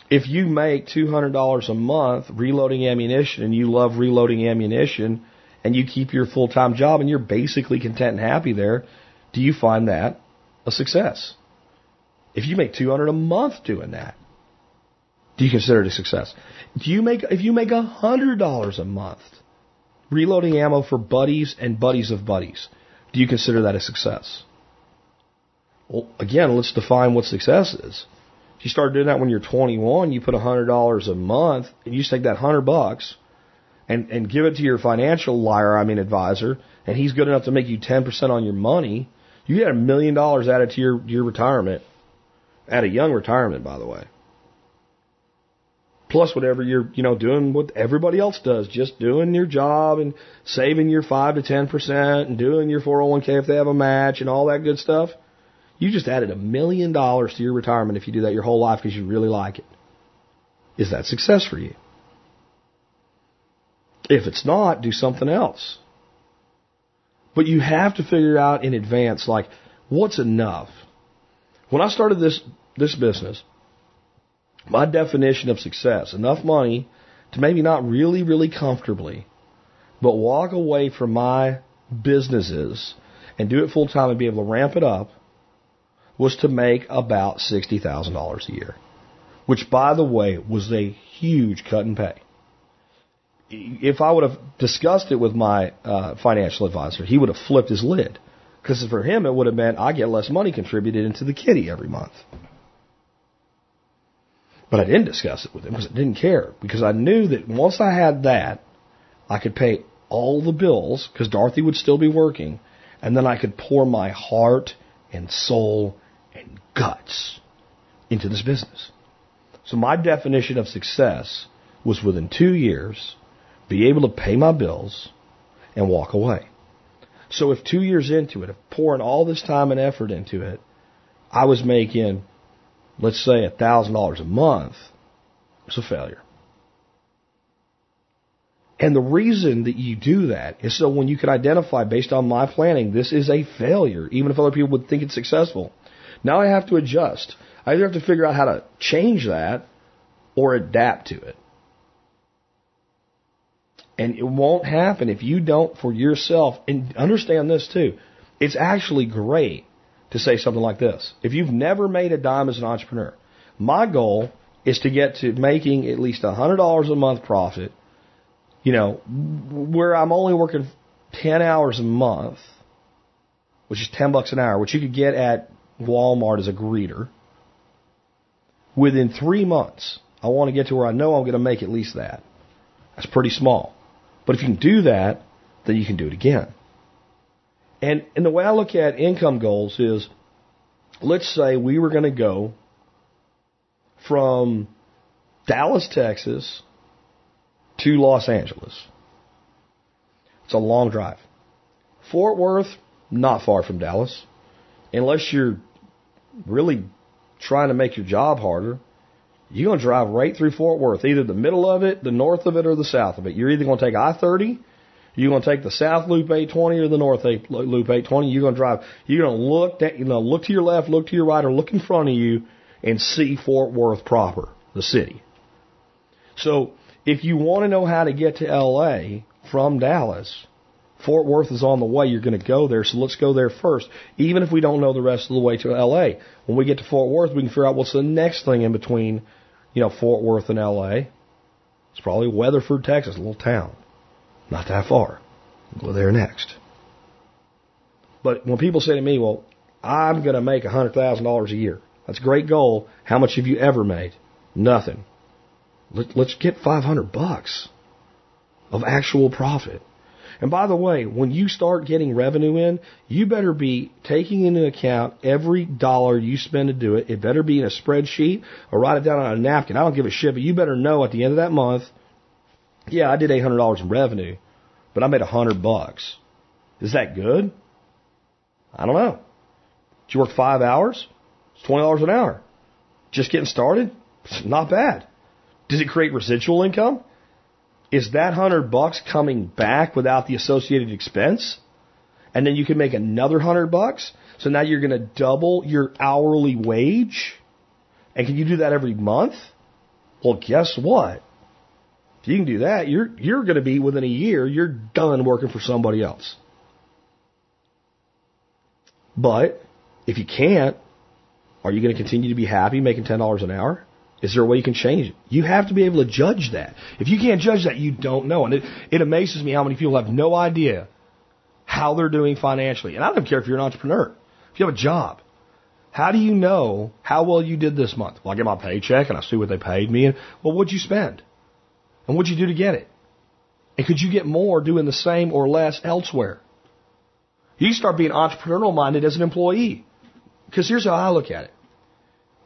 If you make $200 a month reloading ammunition and you love reloading ammunition and you keep your full-time job and you're basically content and happy there, do you find that a success? If you make 200 a month doing that, do you consider it a success? Do you make if you make $100 a month reloading ammo for buddies and buddies of buddies, do you consider that a success? Well, again, let's define what success is. If you start doing that when you're 21, you put $100 a month, and you just take that 100 bucks and, and give it to your financial liar, I mean advisor, and he's good enough to make you 10% on your money, you get a million dollars added to your, your retirement. At a young retirement, by the way. Plus whatever you're, you know, doing what everybody else does, just doing your job and saving your 5 to 10% and doing your 401k if they have a match and all that good stuff. You just added a million dollars to your retirement if you do that your whole life because you really like it. Is that success for you? If it's not, do something else. But you have to figure out in advance, like, what's enough? When I started this, this business, my definition of success, enough money to maybe not really, really comfortably, but walk away from my businesses and do it full time and be able to ramp it up was to make about $60,000 a year. Which, by the way, was a huge cut in pay. If I would have discussed it with my uh, financial advisor, he would have flipped his lid. Because for him, it would have meant I get less money contributed into the kitty every month. But I didn't discuss it with him because I didn't care. Because I knew that once I had that, I could pay all the bills because Dorothy would still be working. And then I could pour my heart and soul and guts into this business. So my definition of success was within two years, be able to pay my bills and walk away. So if two years into it, if pouring all this time and effort into it, I was making, let's say, a thousand dollars a month, it's a failure. And the reason that you do that is so when you can identify based on my planning, this is a failure, even if other people would think it's successful. Now I have to adjust. I either have to figure out how to change that or adapt to it. And it won't happen if you don't for yourself. And understand this too. It's actually great to say something like this. If you've never made a dime as an entrepreneur, my goal is to get to making at least $100 a month profit, you know, where I'm only working 10 hours a month, which is 10 bucks an hour, which you could get at Walmart as a greeter. Within three months, I want to get to where I know I'm going to make at least that. That's pretty small. But if you can do that, then you can do it again. And, and the way I look at income goals is, let's say we were going to go from Dallas, Texas to Los Angeles. It's a long drive. Fort Worth, not far from Dallas. Unless you're really trying to make your job harder, you're going to drive right through Fort Worth, either the middle of it, the north of it, or the south of it. You're either going to take I-30, you're going to take the South Loop 820 or the North Loop 820. You're going to drive. You're going to look, at, you know, look to your left, look to your right, or look in front of you and see Fort Worth proper, the city. So if you want to know how to get to LA from Dallas, Fort Worth is on the way. You're going to go there, so let's go there first. Even if we don't know the rest of the way to LA, when we get to Fort Worth, we can figure out what's the next thing in between you know, Fort Worth and LA. It's probably Weatherford, Texas, a little town. Not that far. Go there next. But when people say to me, well, I'm going to make a $100,000 a year. That's a great goal. How much have you ever made? Nothing. Let, us get 500 bucks of actual profit. And by the way, when you start getting revenue in, you better be taking into account every dollar you spend to do it. It better be in a spreadsheet or write it down on a napkin. I don't give a shit, but you better know at the end of that month, yeah, I did $800 in revenue, but I made a 100 bucks. Is that good? I don't know. Did you work five hours? It's $20 an hour. Just getting started? <laughs> Not bad. Does it create residual income? Is that hundred bucks coming back without the associated expense? And then you can make another hundred bucks. So now you're going to double your hourly wage. And can you do that every month? Well, guess what? If you can do that, you're you're going to be within a year, you're done working for somebody else. But if you can't, are you going to continue to be happy making ten dollars an hour? Is there a way you can change it? You have to be able to judge that. If you can't judge that, you don't know. And it, it amazes me how many people have no idea how they're doing financially. And I don't care if you're an entrepreneur. If you have a job, how do you know how well you did this month? Well, I get my paycheck and I see what they paid me. And well, what'd you spend? And what'd you do to get it? And could you get more doing the same or less elsewhere? You start being entrepreneurial minded as an employee. Because here's how I look at it.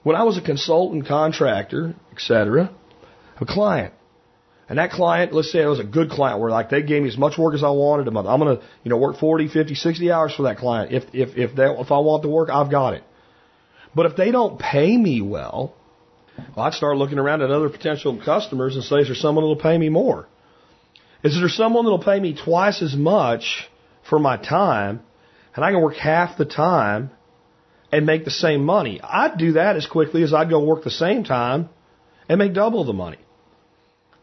When I was a consultant, contractor, etc., a client, and that client, let's say it was a good client where like they gave me as much work as I wanted a month. I'm gonna, you know, work 40, 50, 60 hours for that client. If if if they if I want the work, I've got it. But if they don't pay me well, well, I'd start looking around at other potential customers and say, is there someone that'll pay me more? Is there someone that'll pay me twice as much for my time, and I can work half the time and make the same money. I'd do that as quickly as I'd go work the same time and make double the money.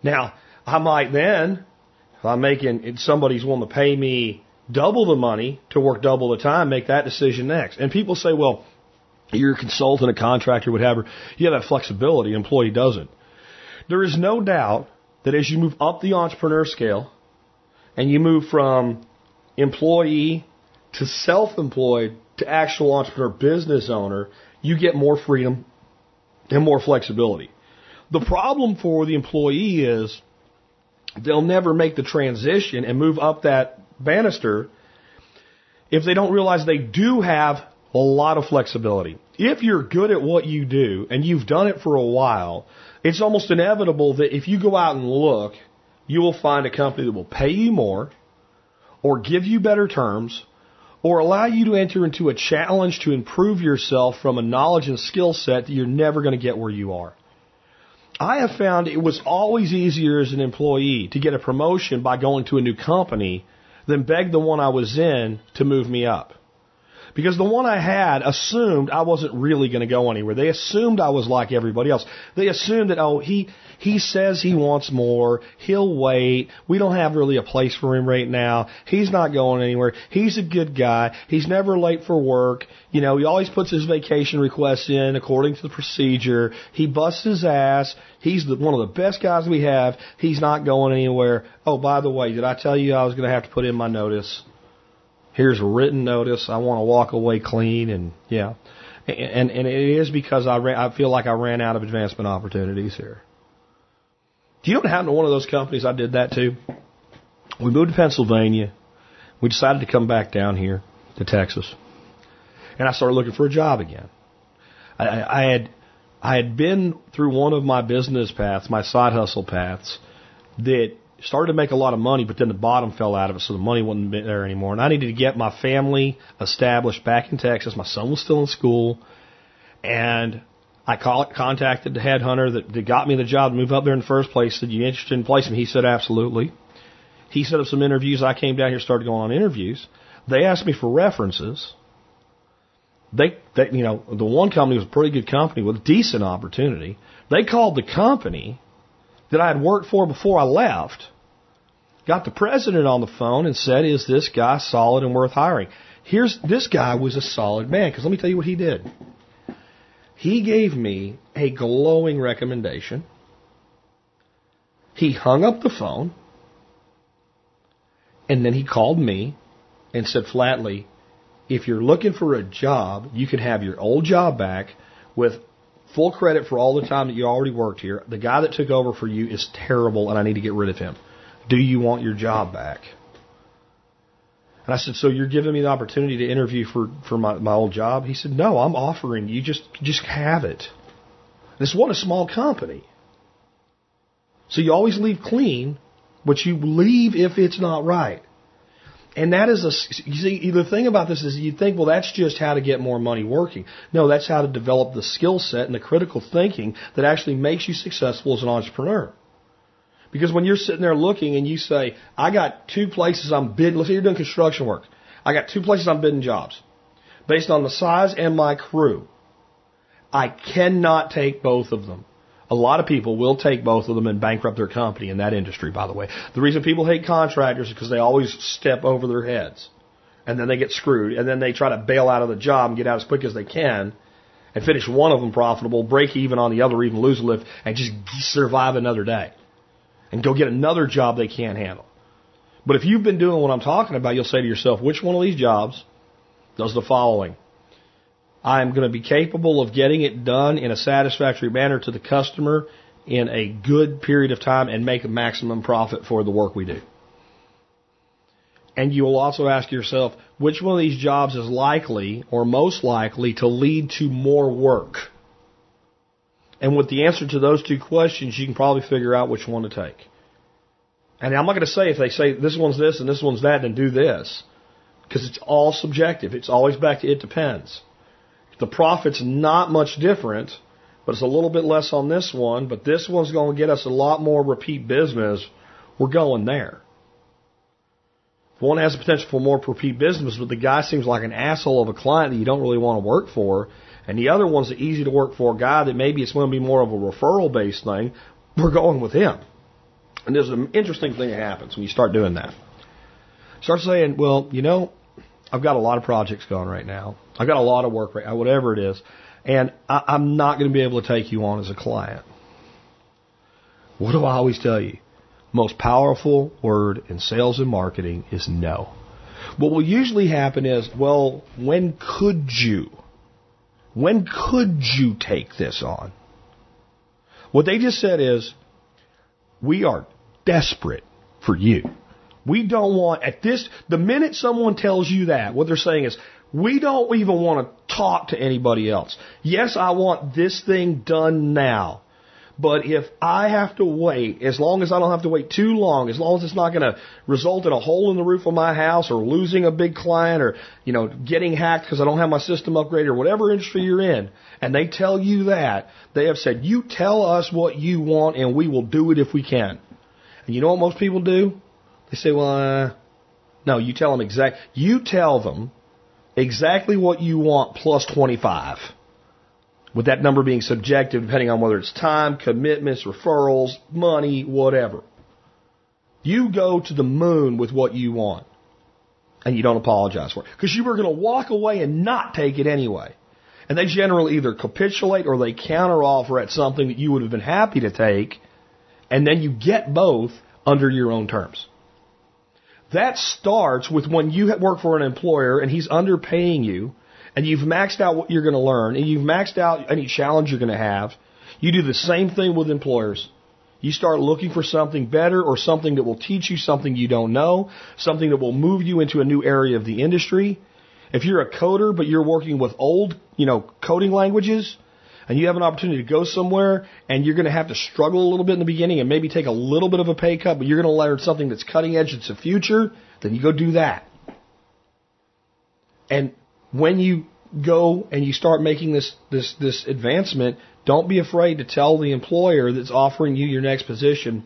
Now, I might then, if I'm making, if somebody's willing to pay me double the money to work double the time, make that decision next. And people say, well, you're a consultant, a contractor, whatever. You have that flexibility. Employee doesn't. There is no doubt that as you move up the entrepreneur scale and you move from employee to self-employed to actual entrepreneur business owner, you get more freedom and more flexibility. The problem for the employee is they'll never make the transition and move up that banister if they don't realize they do have a lot of flexibility. If you're good at what you do and you've done it for a while, it's almost inevitable that if you go out and look, you will find a company that will pay you more or give you better terms or allow you to enter into a challenge to improve yourself from a knowledge and skill set that you're never going to get where you are. I have found it was always easier as an employee to get a promotion by going to a new company than beg the one I was in to move me up. Because the one I had assumed I wasn't really going to go anywhere. They assumed I was like everybody else. They assumed that, oh, he, he says he wants more. He'll wait. We don't have really a place for him right now. He's not going anywhere. He's a good guy. He's never late for work. You know, he always puts his vacation requests in according to the procedure. He busts his ass. He's the, one of the best guys we have. He's not going anywhere. Oh, by the way, did I tell you I was going to have to put in my notice? Here's a written notice. I want to walk away clean, and yeah, and and it is because I ran, I feel like I ran out of advancement opportunities here. Do you know what happened to one of those companies I did that to? We moved to Pennsylvania. We decided to come back down here to Texas, and I started looking for a job again. I, I had I had been through one of my business paths, my side hustle paths, that started to make a lot of money, but then the bottom fell out of it, so the money wasn't there anymore. And I needed to get my family established back in Texas. My son was still in school, and I call, contacted the headhunter that, that got me the job to move up there in the first place. Said, "You interested in placing?" me?" He said, "Absolutely." He set up some interviews. I came down here, started going on interviews. They asked me for references. They, they, you know, the one company was a pretty good company with a decent opportunity. They called the company that I had worked for before I left got the president on the phone and said, "Is this guy solid and worth hiring?" Here's this guy was a solid man because let me tell you what he did. He gave me a glowing recommendation. He hung up the phone. And then he called me and said flatly, if you're looking for a job, you can have your old job back with full credit for all the time that you already worked here. The guy that took over for you is terrible and I need to get rid of him. Do you want your job back? And I said, so you're giving me the opportunity to interview for, for my, my old job? He said, no, I'm offering you just, just have it. This wasn't a small company. So you always leave clean, but you leave if it's not right. And that is a, you see, the thing about this is you think, well, that's just how to get more money working. No, that's how to develop the skill set and the critical thinking that actually makes you successful as an entrepreneur. Because when you're sitting there looking and you say, I got two places I'm bidding, let's say you're doing construction work. I got two places I'm bidding jobs. Based on the size and my crew, I cannot take both of them. A lot of people will take both of them and bankrupt their company in that industry, by the way. The reason people hate contractors is because they always step over their heads. And then they get screwed. And then they try to bail out of the job and get out as quick as they can and finish one of them profitable, break even on the other, even lose a lift, and just survive another day and go get another job they can't handle. But if you've been doing what I'm talking about, you'll say to yourself, which one of these jobs does the following? I am going to be capable of getting it done in a satisfactory manner to the customer in a good period of time and make a maximum profit for the work we do. And you will also ask yourself, which one of these jobs is likely or most likely to lead to more work? And with the answer to those two questions, you can probably figure out which one to take. And I'm not going to say if they say this one's this and this one's that, then do this. Because it's all subjective. It's always back to it depends. The profit's not much different, but it's a little bit less on this one, but this one's going to get us a lot more repeat business. We're going there. If One has the potential for more repeat business, but the guy seems like an asshole of a client that you don't really want to work for. And the other one's an easy to work for guy that maybe it's going to be more of a referral based thing. We're going with him. And there's an interesting thing that happens when you start doing that. Start saying, well, you know, I've got a lot of projects going right now. I've got a lot of work right now, whatever it is. And I, I'm not going to be able to take you on as a client. What do I always tell you? Most powerful word in sales and marketing is no. What will usually happen is, well, when could you? When could you take this on? What they just said is, we are desperate for you. We don't want, at this, the minute someone tells you that, what they're saying is, we don't even want to talk to anybody else. Yes, I want this thing done now. But if I have to wait, as long as I don't have to wait too long, as long as it's not going to result in a hole in the roof of my house or losing a big client or, you know, getting hacked because I don't have my system upgraded or whatever industry you're in, and they tell you that, they have said, you tell us what you want and we will do it if we can. And you know what most people do? They say, well, uh, no, you tell them exact, you tell them exactly what you want plus 25 with that number being subjective depending on whether it's time, commitments, referrals, money, whatever. You go to the moon with what you want. And you don't apologize for it. Because you were going to walk away and not take it anyway. And they generally either capitulate or they counteroffer at something that you would have been happy to take. And then you get both under your own terms. That starts with when you work for an employer and he's underpaying you and you've maxed out what you're going to learn, and you've maxed out any challenge you're going to have, you do the same thing with employers. You start looking for something better or something that will teach you something you don't know, something that will move you into a new area of the industry. If you're a coder, but you're working with old, you know, coding languages, and you have an opportunity to go somewhere and you're going to have to struggle a little bit in the beginning and maybe take a little bit of a pay cut, but you're going to learn something that's cutting edge, it's the future, then you go do that. And when you go and you start making this this this advancement, don't be afraid to tell the employer that's offering you your next position,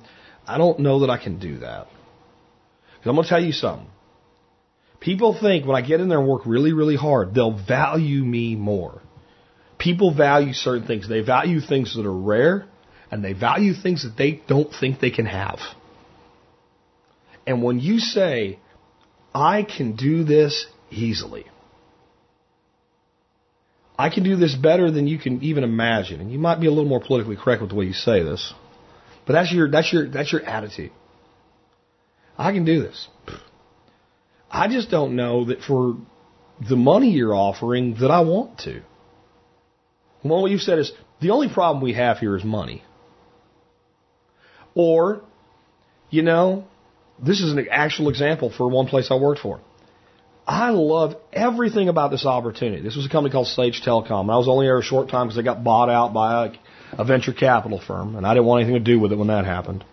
I don't know that I can do that. Because I'm going to tell you something. People think when I get in there and work really, really hard, they'll value me more. People value certain things. They value things that are rare, and they value things that they don't think they can have. And when you say, I can do this easily, I can do this better than you can even imagine. And you might be a little more politically correct with the way you say this. But that's your, that's your, that's your attitude. I can do this. I just don't know that for the money you're offering that I want to. Well, what you've said is the only problem we have here is money. Or, you know, this is an actual example for one place I worked for. I love everything about this opportunity. This was a company called Sage Telecom. And I was only there a short time because they got bought out by a, a venture capital firm, and I didn't want anything to do with it when that happened.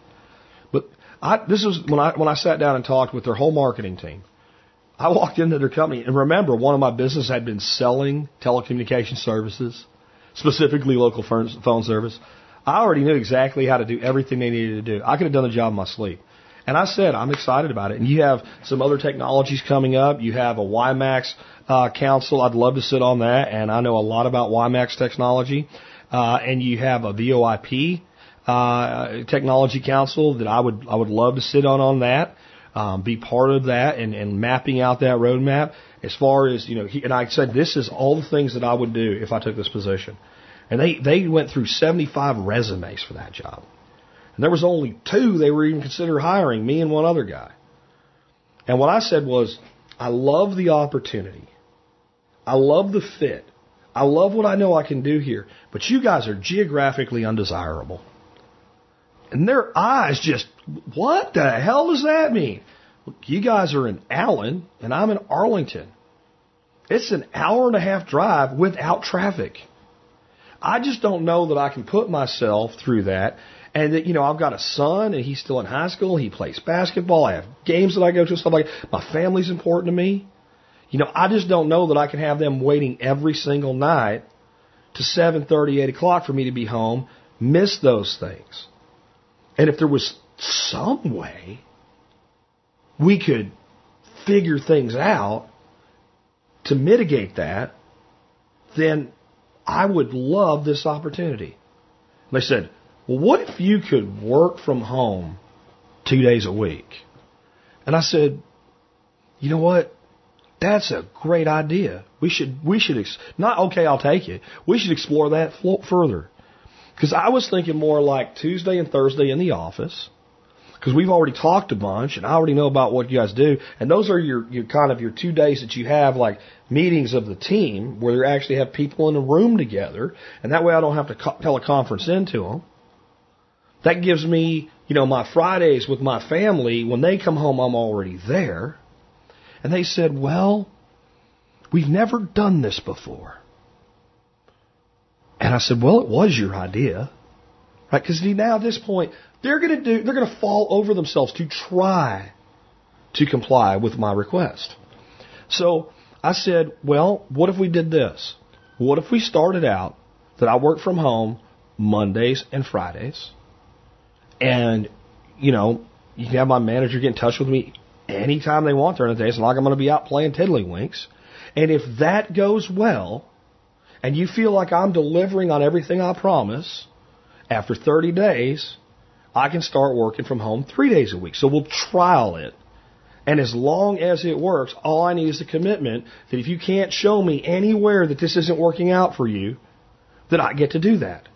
But I, this was when I when I sat down and talked with their whole marketing team. I walked into their company, and remember, one of my business had been selling telecommunication services, specifically local phone service. I already knew exactly how to do everything they needed to do. I could have done the job in my sleep. And I said, I'm excited about it. And you have some other technologies coming up. You have a WiMAX uh, council. I'd love to sit on that. And I know a lot about WiMAX technology. Uh, and you have a VoIP uh, technology council that I would I would love to sit on on that. Um, be part of that and, and mapping out that roadmap as far as you know. He, and I said this is all the things that I would do if I took this position. And they they went through 75 resumes for that job. And there was only two they were even consider hiring, me and one other guy. And what I said was, I love the opportunity. I love the fit. I love what I know I can do here. But you guys are geographically undesirable. And their eyes just, what the hell does that mean? Look, you guys are in Allen and I'm in Arlington. It's an hour and a half drive without traffic. I just don't know that I can put myself through that and that, you know, I've got a son and he's still in high school. He plays basketball. I have games that I go to and stuff like that. My family's important to me. You know, I just don't know that I can have them waiting every single night to 7:30, 8 o'clock for me to be home, miss those things. And if there was some way we could figure things out to mitigate that, then I would love this opportunity. And they said, well, what if you could work from home two days a week? And I said, you know what? That's a great idea. We should, we should, ex- not okay, I'll take it. We should explore that further. Because I was thinking more like Tuesday and Thursday in the office. Because we've already talked a bunch, and I already know about what you guys do. And those are your, your kind of your two days that you have like meetings of the team where you actually have people in a room together, and that way I don't have to co- teleconference into them. That gives me, you know, my Fridays with my family. When they come home, I'm already there. And they said, well, we've never done this before. And I said, well, it was your idea. Right? Because now at this point, they're going to do, they're going to fall over themselves to try to comply with my request. So I said, well, what if we did this? What if we started out that I work from home Mondays and Fridays? And, you know, you can have my manager get in touch with me anytime they want during the day. It's not like I'm going to be out playing tiddlywinks. And if that goes well, and you feel like I'm delivering on everything I promise, after 30 days, I can start working from home three days a week. So we'll trial it. And as long as it works, all I need is a commitment that if you can't show me anywhere that this isn't working out for you, that I get to do that.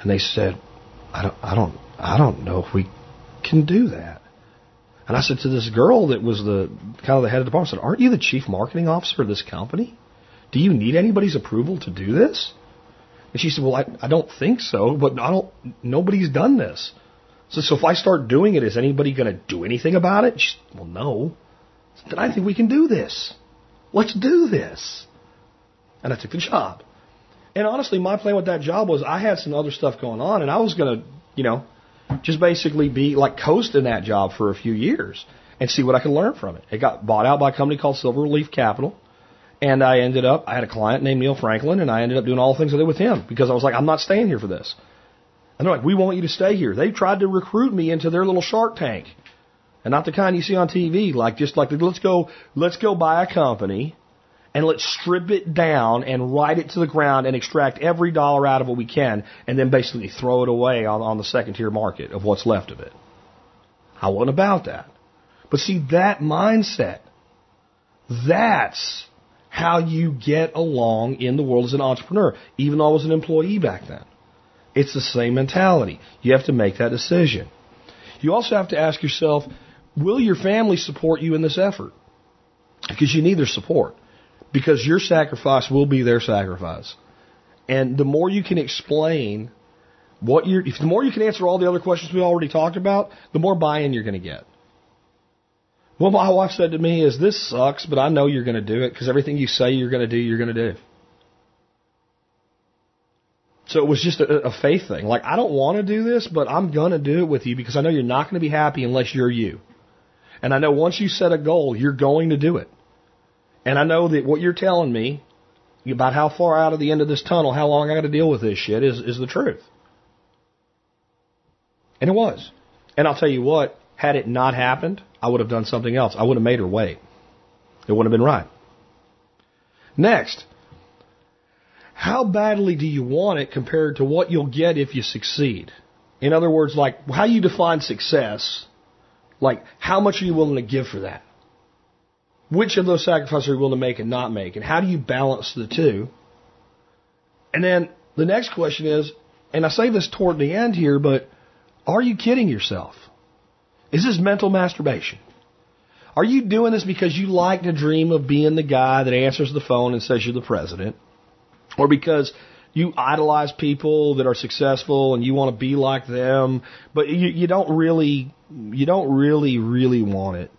And they said, I don't, I don't, I don't know if we can do that. And I said to this girl that was the kind of the head of the department, I said, Aren't you the chief marketing officer of this company? Do you need anybody's approval to do this? And she said, Well, I, I don't think so, but I don't nobody's done this. So, so if I start doing it, is anybody going to do anything about it? She said, Well, no. Said, then I think we can do this. Let's do this. And I took the job. And honestly, my plan with that job was I had some other stuff going on, and I was going to, you know, just basically be like coasting that job for a few years and see what I could learn from it. It got bought out by a company called Silverleaf Capital. And I ended up, I had a client named Neil Franklin, and I ended up doing all the things I did with him because I was like, I'm not staying here for this. And they're like, we want you to stay here. They tried to recruit me into their little Shark Tank, and not the kind you see on TV. Like just like let's go, let's go buy a company, and let's strip it down and ride it to the ground and extract every dollar out of it we can, and then basically throw it away on, on the second tier market of what's left of it. I wasn't about that. But see, that mindset, that's how you get along in the world as an entrepreneur, even though I was an employee back then. It's the same mentality. You have to make that decision. You also have to ask yourself, will your family support you in this effort? Because you need their support. Because your sacrifice will be their sacrifice. And the more you can explain what you're, if the more you can answer all the other questions we already talked about, the more buy-in you're going to get. What my wife said to me is, this sucks, but I know you're going to do it because everything you say you're going to do, you're going to do. So it was just a, a faith thing. Like, I don't want to do this, but I'm going to do it with you because I know you're not going to be happy unless you're you. And I know once you set a goal, you're going to do it. And I know that what you're telling me about how far out of the end of this tunnel, how long I got to deal with this shit is, is the truth. And it was. And I'll tell you what, had it not happened, I would have done something else. I would have made her wait. It wouldn't have been right. Next, how badly do you want it compared to what you'll get if you succeed? In other words, like how you define success, like how much are you willing to give for that? Which of those sacrifices are you willing to make and not make? And how do you balance the two? And then the next question is, and I say this toward the end here, but are you kidding yourself? Is this mental masturbation? Are you doing this because you like to dream of being the guy that answers the phone and says you're the president? Or because you idolize people that are successful and you want to be like them, but you, you don't really, you don't really, really want it.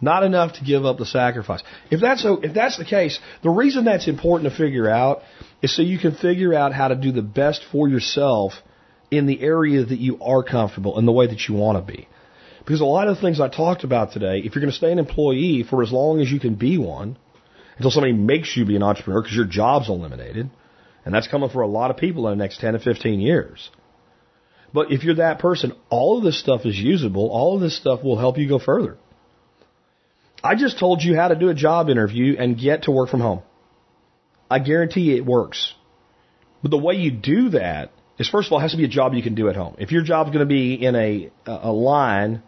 Not enough to give up the sacrifice. If that's so, if that's the case, the reason that's important to figure out is so you can figure out how to do the best for yourself in the area that you are comfortable in the way that you want to be. Because a lot of the things I talked about today, if you're going to stay an employee for as long as you can be one, until somebody makes you be an entrepreneur because your job's eliminated, and that's coming for a lot of people in the next 10 to 15 years. But if you're that person, all of this stuff is usable. All of this stuff will help you go further. I just told you how to do a job interview and get to work from home. I guarantee it works. But the way you do that is first of all, it has to be a job you can do at home. If your job's going to be in a, a line,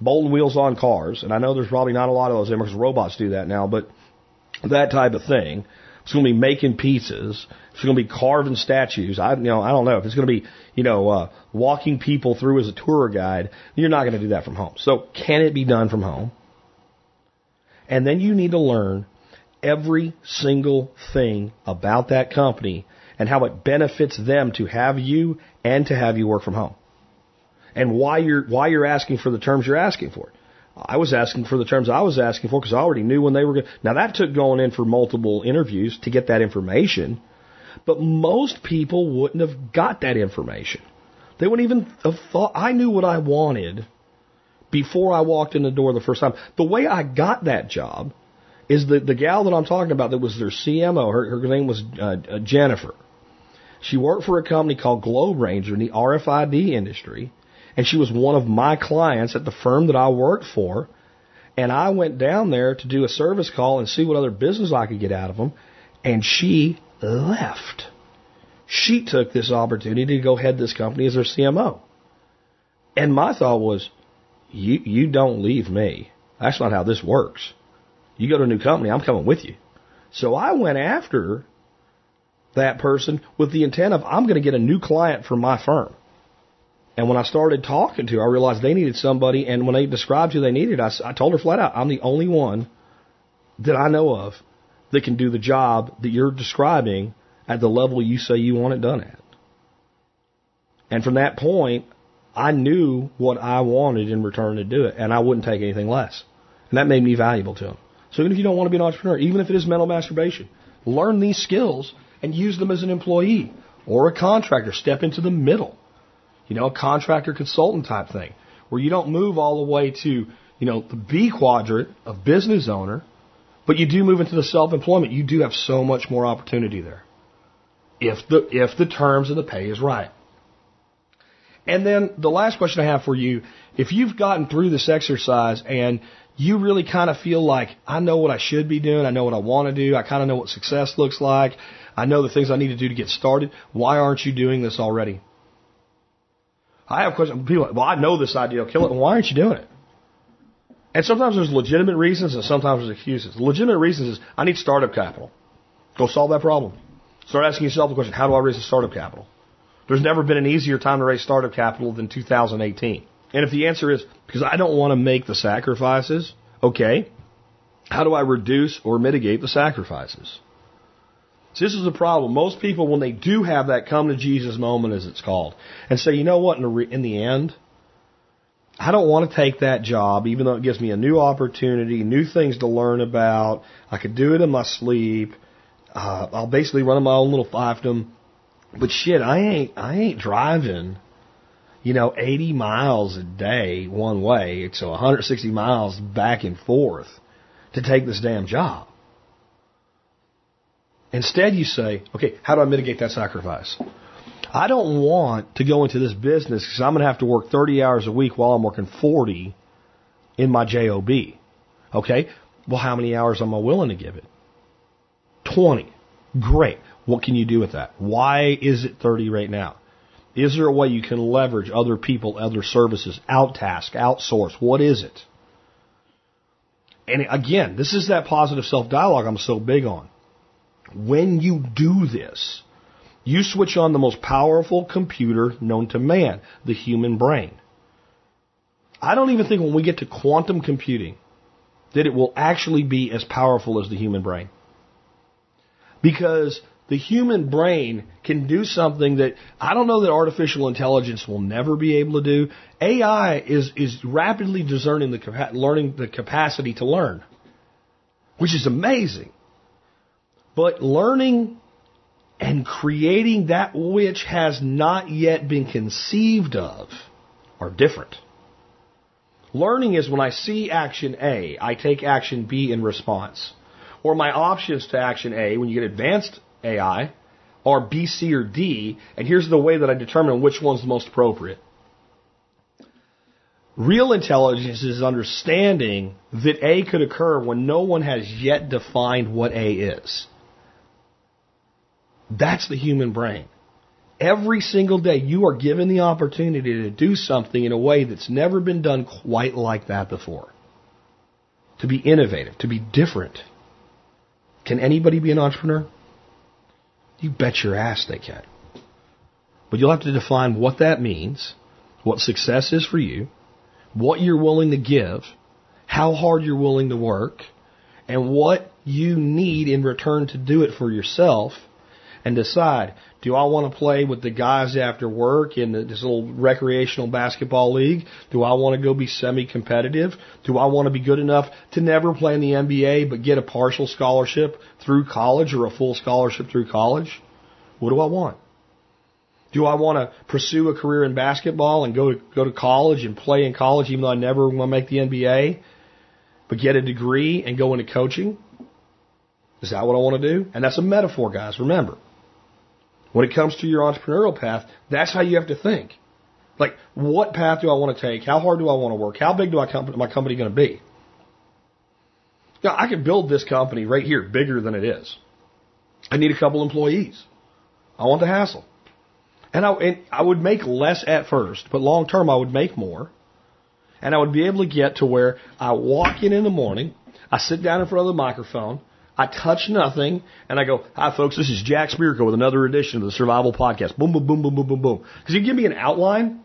bolting wheels on cars, and I know there's probably not a lot of those anymore because robots do that now, but that type of thing. It's going to be making pizzas. It's going to be carving statues. I, you know, I don't know if it's going to be, you know, uh, walking people through as a tour guide. You're not going to do that from home. So can it be done from home? And then you need to learn every single thing about that company and how it benefits them to have you and to have you work from home. And why you're, why you're asking for the terms you're asking for. I was asking for the terms I was asking for because I already knew when they were going. Now that took going in for multiple interviews to get that information, but most people wouldn't have got that information. They wouldn't even have thought. I knew what I wanted before I walked in the door the first time. The way I got that job is the the gal that I'm talking about that was their CMO. Her her name was uh, uh, Jennifer. She worked for a company called Globe Ranger in the RFID industry, and she was one of my clients at the firm that I worked for. And I went down there to do a service call and see what other business I could get out of them, and she left. She took this opportunity to go head this company as their CMO. And my thought was, you you don't leave me. That's not how this works. You go to a new company, I'm coming with you. So I went after that person with the intent of I'm going to get a new client for my firm. And when I started talking to her, I realized they needed somebody. And when they described who they needed, I, I told her flat out, I'm the only one that I know of that can do the job that you're describing at the level you say you want it done at. And from that point, I knew what I wanted in return to do it, and I wouldn't take anything less. And that made me valuable to them. So even if you don't want to be an entrepreneur, even if it is mental masturbation, learn these skills and use them as an employee or a contractor. Step into the middle. You know, a contractor consultant type thing where you don't move all the way to, you know, the B quadrant of business owner, but you do move into the self-employment. You do have so much more opportunity there. If the, if the terms and the pay is right. And then the last question I have for you, if you've gotten through this exercise and you really kind of feel like I know what I should be doing, I know what I want to do, I kind of know what success looks like, I know the things I need to do to get started. Why aren't you doing this already? I have questions. People, like, well, I know this idea will kill it. Why aren't you doing it? And sometimes there's legitimate reasons, and sometimes there's excuses. The legitimate reasons is I need startup capital. Go solve that problem. Start asking yourself the question: How do I raise the startup capital? There's never been an easier time to raise startup capital than 2018. And if the answer is because I don't want to make the sacrifices, okay, How do I reduce or mitigate the sacrifices? So this is the problem. Most people, when they do have that come to Jesus moment, as it's called, and say, you know what, in the, re- in the end, I don't want to take that job, even though it gives me a new opportunity, new things to learn about. I could do it in my sleep. Uh, I'll basically run my own little fiefdom. But shit, I ain't, I ain't driving, you know, 80 miles a day one way. So 160 miles back and forth to take this damn job. Instead, you say, okay, how do I mitigate that sacrifice? I don't want to go into this business because I'm going to have to work 30 hours a week while I'm working 40 in my job. Okay, well, how many hours am I willing to give it? 20. Great. What can you do with that? Why is it 30 right now? Is there a way you can leverage other people, other services, outtask, outsource? What is it? And again, this is that positive self dialogue I'm so big on. When you do this, you switch on the most powerful computer known to man, the human brain. I don't even think when we get to quantum computing that it will actually be as powerful as the human brain. Because the human brain can do something that I don't know that artificial intelligence will never be able to do. AI is, is rapidly discerning the, learning the capacity to learn, which is amazing. But learning and creating that which has not yet been conceived of are different. Learning is when I see action A, I take action B in response. Or my options to action A, when you get advanced AI, are B, C, or D, and here's the way that I determine which one's the most appropriate. Real intelligence is understanding that A could occur when no one has yet defined what A is. That's the human brain. Every single day you are given the opportunity to do something in a way that's never been done quite like that before. To be innovative, to be different. Can anybody be an entrepreneur? You bet your ass they can. But you'll have to define what that means, what success is for you, what you're willing to give, how hard you're willing to work, and what you need in return to do it for yourself and decide do I want to play with the guys after work in this little recreational basketball league? Do I want to go be semi competitive? Do I want to be good enough to never play in the NBA but get a partial scholarship through college or a full scholarship through college? What do I want? Do I want to pursue a career in basketball and go to, go to college and play in college even though I never want to make the NBA, but get a degree and go into coaching? Is that what I want to do? And that's a metaphor, guys. Remember. When it comes to your entrepreneurial path, that's how you have to think. Like, what path do I want to take? How hard do I want to work? How big do I my company going to be? Now, I can build this company right here bigger than it is. I need a couple employees. I want the hassle. And I, and I would make less at first, but long term I would make more. And I would be able to get to where I walk in in the morning, I sit down in front of the microphone, I touch nothing, and I go, "Hi, folks. This is Jack Spirko with another edition of the Survival Podcast." Boom, boom, boom, boom, boom, boom, boom. Because you give me an outline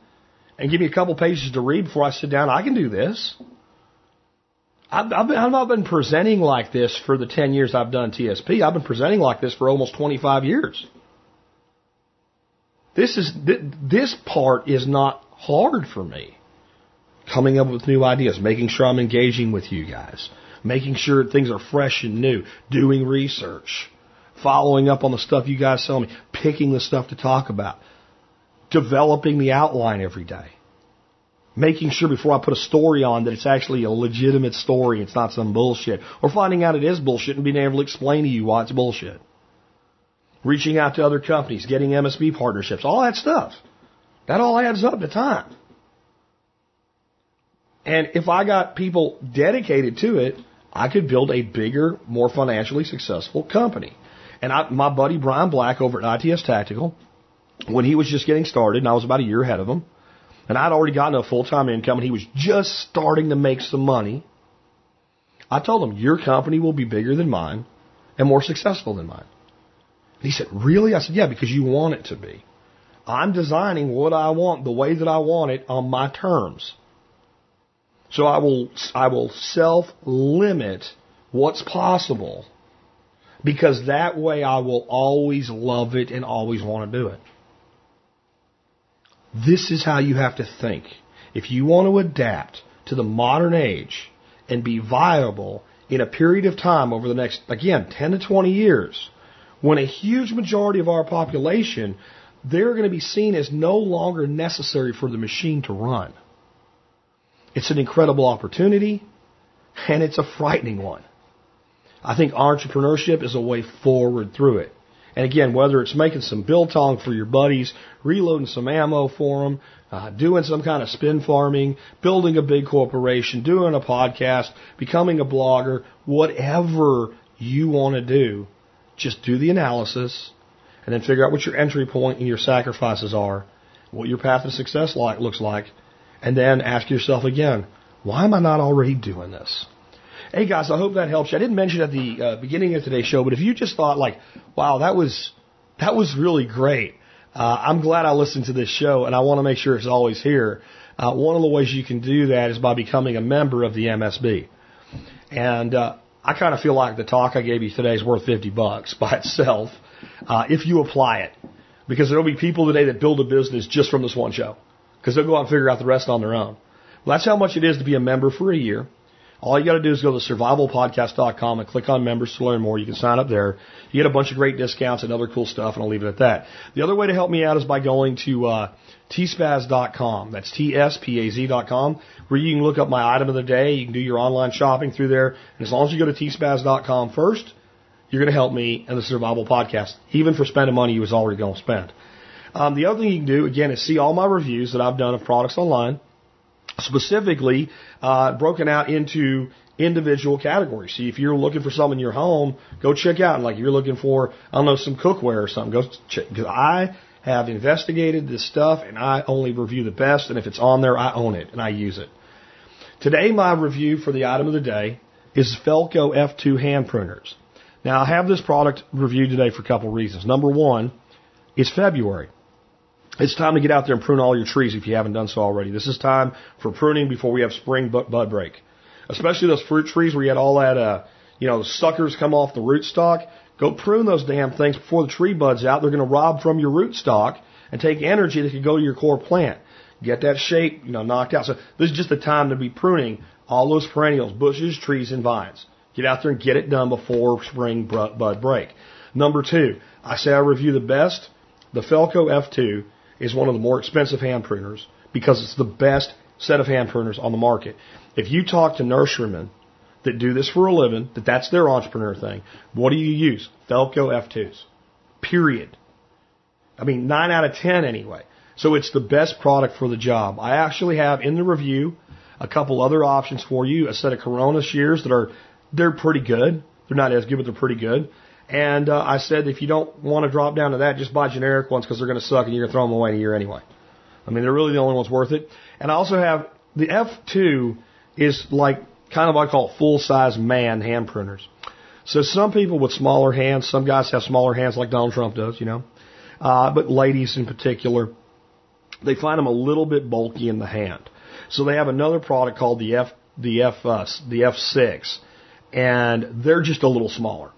and give me a couple pages to read before I sit down, I can do this. I've, I've, been, I've not been presenting like this for the 10 years I've done TSP. I've been presenting like this for almost 25 years. This is this part is not hard for me. Coming up with new ideas, making sure I'm engaging with you guys making sure things are fresh and new, doing research, following up on the stuff you guys tell me, picking the stuff to talk about, developing the outline every day, making sure before I put a story on that it's actually a legitimate story, it's not some bullshit, or finding out it is bullshit and being able to explain to you why it's bullshit. Reaching out to other companies, getting MSB partnerships, all that stuff. That all adds up to time. And if I got people dedicated to it, I could build a bigger, more financially successful company. And I, my buddy Bryan Black over at ITS Tactical, when he was just getting started, and I was about a year ahead of him, and I'd already gotten a full time income, and he was just starting to make some money. I told him, Your company will be bigger than mine and more successful than mine. And he said, Really? I said, Yeah, because you want it to be. I'm designing what I want the way that I want it on my terms. So I will, I will self limit what's possible because that way I will always love it and always want to do it. This is how you have to think. If you want to adapt to the modern age and be viable in a period of time over the next, again, 10 to 20 years, when a huge majority of our population, they're going to be seen as no longer necessary for the machine to run. It's an incredible opportunity and it's a frightening one. I think entrepreneurship is a way forward through it. And again, whether it's making some biltong for your buddies, reloading some ammo for them, uh, doing some kind of spin farming, building a big corporation, doing a podcast, becoming a blogger, whatever you want to do, just do the analysis and then figure out what your entry point and your sacrifices are, what your path to success like, looks like, and then ask yourself again, why am I not already doing this? Hey guys, I hope that helps you. I didn't mention at the uh, beginning of today's show, but if you just thought like, wow, that was that was really great. Uh, I'm glad I listened to this show, and I want to make sure it's always here. Uh, one of the ways you can do that is by becoming a member of the MSB. And uh, I kind of feel like the talk I gave you today is worth 50 bucks by itself uh, if you apply it. Because there'll be people today that build a business just from this one show. Because they'll go out and figure out the rest on their own. Well, that's how much it is to be a member for a year. All you got to do is go to survivalpodcast.com and click on members to learn more. You can sign up there. You get a bunch of great discounts and other cool stuff, and I'll leave it at that. The other way to help me out is by going to uh, tspaz.com. That's T-S-P-A-Z.com, where you can look up my item of the day. You can do your online shopping through there. And as long as you go to tspaz.com first, you're going to help me and the Survival Podcast, even for spending money you was already going to spend. Um, the other thing you can do, again, is see all my reviews that I've done of products online specifically uh, broken out into individual categories. See, if you're looking for something in your home, go check out. Like if you're looking for, I don't know, some cookware or something, go check. Because I have investigated this stuff and I only review the best. And if it's on there, I own it and I use it. Today, my review for the item of the day is Felco F2 hand pruners. Now, I have this product reviewed today for a couple of reasons. Number one, it's February. It's time to get out there and prune all your trees if you haven't done so already. This is time for pruning before we have spring bud break. Especially those fruit trees where you had all that, uh, you know, the suckers come off the rootstock. Go prune those damn things before the tree buds out. They're going to rob from your rootstock and take energy that could go to your core plant. Get that shape, you know, knocked out. So this is just the time to be pruning all those perennials, bushes, trees, and vines. Get out there and get it done before spring bud break. Number two, I say I review the best. The Felco F2 is one of the more expensive hand pruners because it's the best set of hand pruners on the market. If you talk to nurserymen that do this for a living, that that's their entrepreneur thing, what do you use? Felco F2s. Period. I mean, 9 out of 10 anyway. So it's the best product for the job. I actually have in the review a couple other options for you, a set of Corona shears that are, they're pretty good. They're not as good, but they're pretty good. And uh, I said, if you don't want to drop down to that, just buy generic ones because they're going to suck and you're going to throw them away in a year anyway. I mean, they're really the only ones worth it. And I also have the F2 is like kind of what I call full size man hand pruners. So some people with smaller hands, some guys have smaller hands like Donald Trump does, you know, uh, but ladies in particular, they find them a little bit bulky in the hand. So they have another product called the F, the F, uh, the F6, and they're just a little smaller.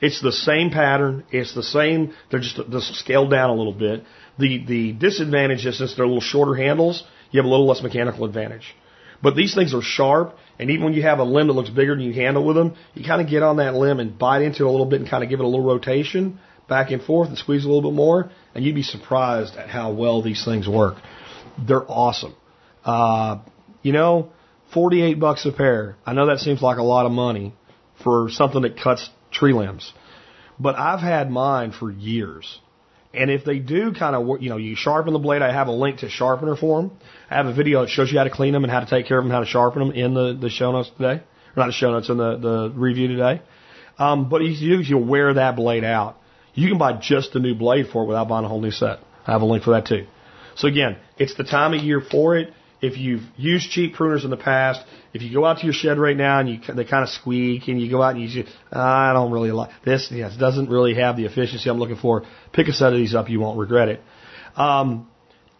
It's the same pattern. It's the same. They're just, scaled down a little bit. The the disadvantage is since they're a little shorter handles, you have a little less mechanical advantage. But these things are sharp, and even when you have a limb that looks bigger than you handle with them, you kind of get on that limb and bite into it a little bit and kind of give it a little rotation back and forth and squeeze a little bit more, and you'd be surprised at how well these things work. They're awesome. Uh, you know, 48 bucks a pair. I know that seems like a lot of money for something that cuts tree limbs. But I've had mine for years. And if they do kind of, work you know, you sharpen the blade, I have a link to sharpener for them. I have a video that shows you how to clean them and how to take care of them, how to sharpen them in the, the show notes today. Or not the show notes, in the, the review today. Um, but you, you wear that blade out, you can buy just a new blade for it without buying a whole new set. I have a link for that too. So again, it's the time of year for it if you've used cheap pruners in the past, if you go out to your shed right now and you they kind of squeak and you go out and you say, I don't really like this, yes, doesn't really have the efficiency I'm looking for. Pick a set of these up, you won't regret it. Um,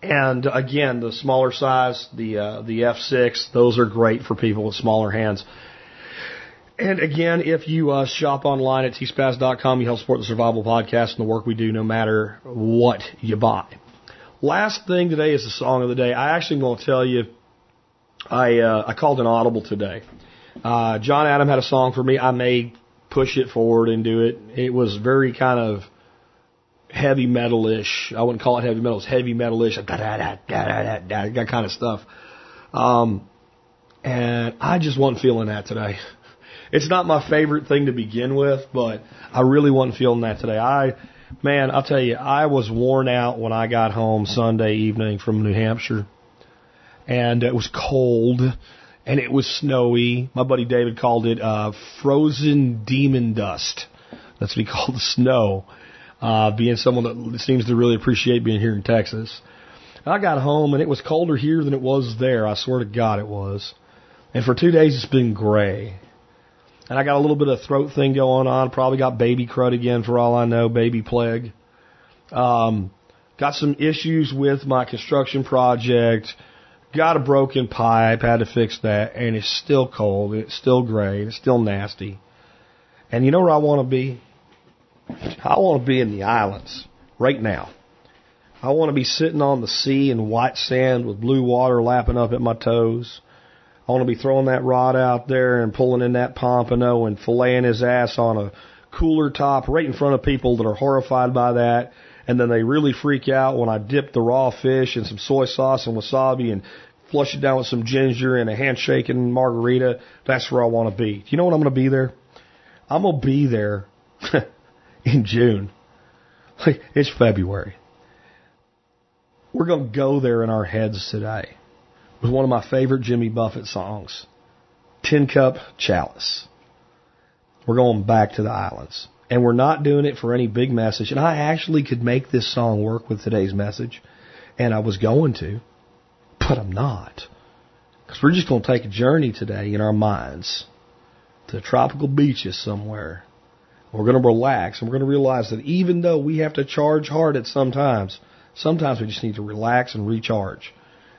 and again, the smaller size, the uh, the F6, those are great for people with smaller hands. And again, if you uh, shop online at tspaz.com, you help support the Survival Podcast and the work we do no matter what you buy. Last thing today is the song of the day. I actually going to tell you, I uh, I called an audible today. Uh, John Adam had a song for me. I may push it forward and do it. It was very kind of heavy metal-ish. I wouldn't call it heavy metal. It's heavy metal-ish. Da da da da da da that kind of stuff. Um, and I just wasn't feeling that today. It's not my favorite thing to begin with, but I really wasn't feeling that today. I, man, I'll tell you, I was worn out when I got home Sunday evening from New Hampshire, and it was cold and it was snowy. My buddy David called it uh, frozen demon dust. That's what he <laughs> called the snow. Uh, being someone that seems to really appreciate being here in Texas. I got home and it was colder here than it was there. I swear to God it was. And for two days it's been gray. And I got a little bit of throat thing going on. Probably got baby crud again for all I know, baby plague. Um, got some issues with my construction project. Got a broken pipe, had to fix that, and it's still cold, it's still gray, it's still nasty. And you know where I want to be? I want to be in the islands right now. I want to be sitting on the sea in white sand with blue water lapping up at my toes. I want to be throwing that rod out there and pulling in that pompano and filleting his ass on a cooler top right in front of people that are horrified by that. And then they really freak out when I dip the raw fish in some soy sauce and wasabi and flush it down with some ginger and a handshake and margarita. That's where I want to be. Do you know what I'm going to be there? I'm going to be there <laughs> in June. <laughs> It's February. We're going to go there in our heads today with one of my favorite Jimmy Buffett songs, Tin Cup Chalice. We're going back to the islands. And we're not doing it for any big message. And I actually could make this song work with today's message. And I was going to, but I'm not. Because we're just going to take a journey today in our minds to tropical beaches somewhere. We're going to relax and we're going to realize that even though we have to charge hard at some times, sometimes we just need to relax and recharge.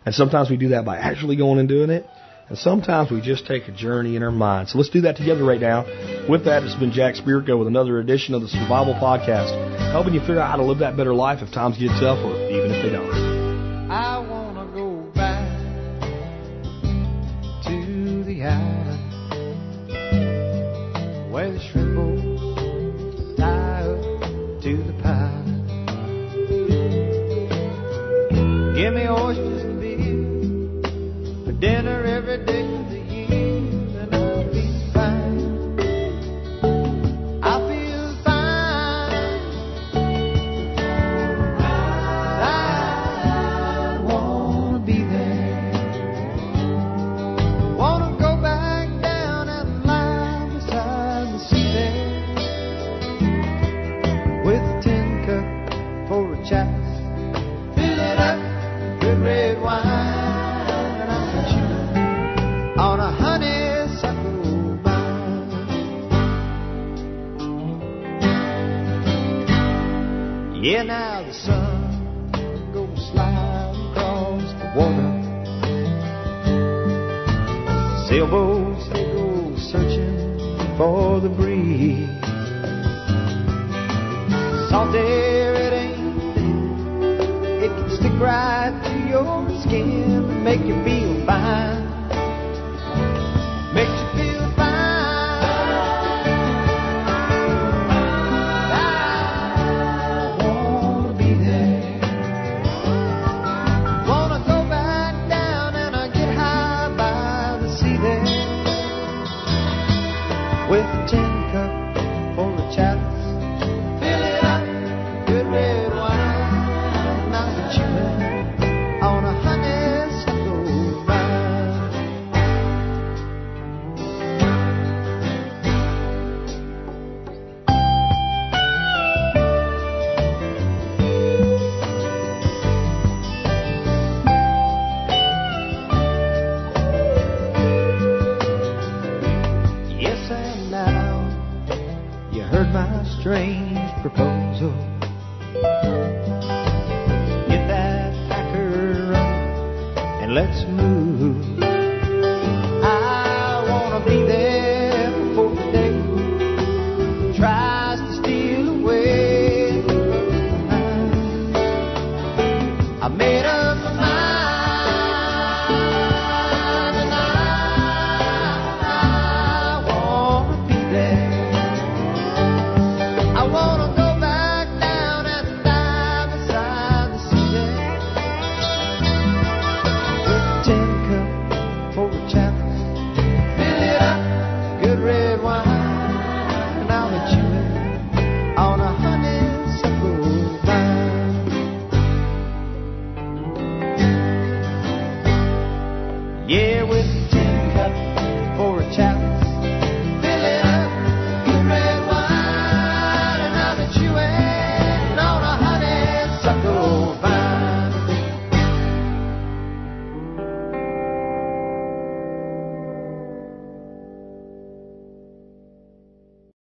And sometimes we do that by actually going and doing it. And sometimes we just take a journey in our mind. So let's do that together right now. With that, it's been Jack Spirko with another edition of the Survival Podcast, helping you figure out how to live that better life if times get tough or even if they don't. Dinner Yeah, now the sun goes sliding across the water. Sailboats they go searching for the breeze. Salt air it ain't thin. It can stick right to your skin and make you feel fine.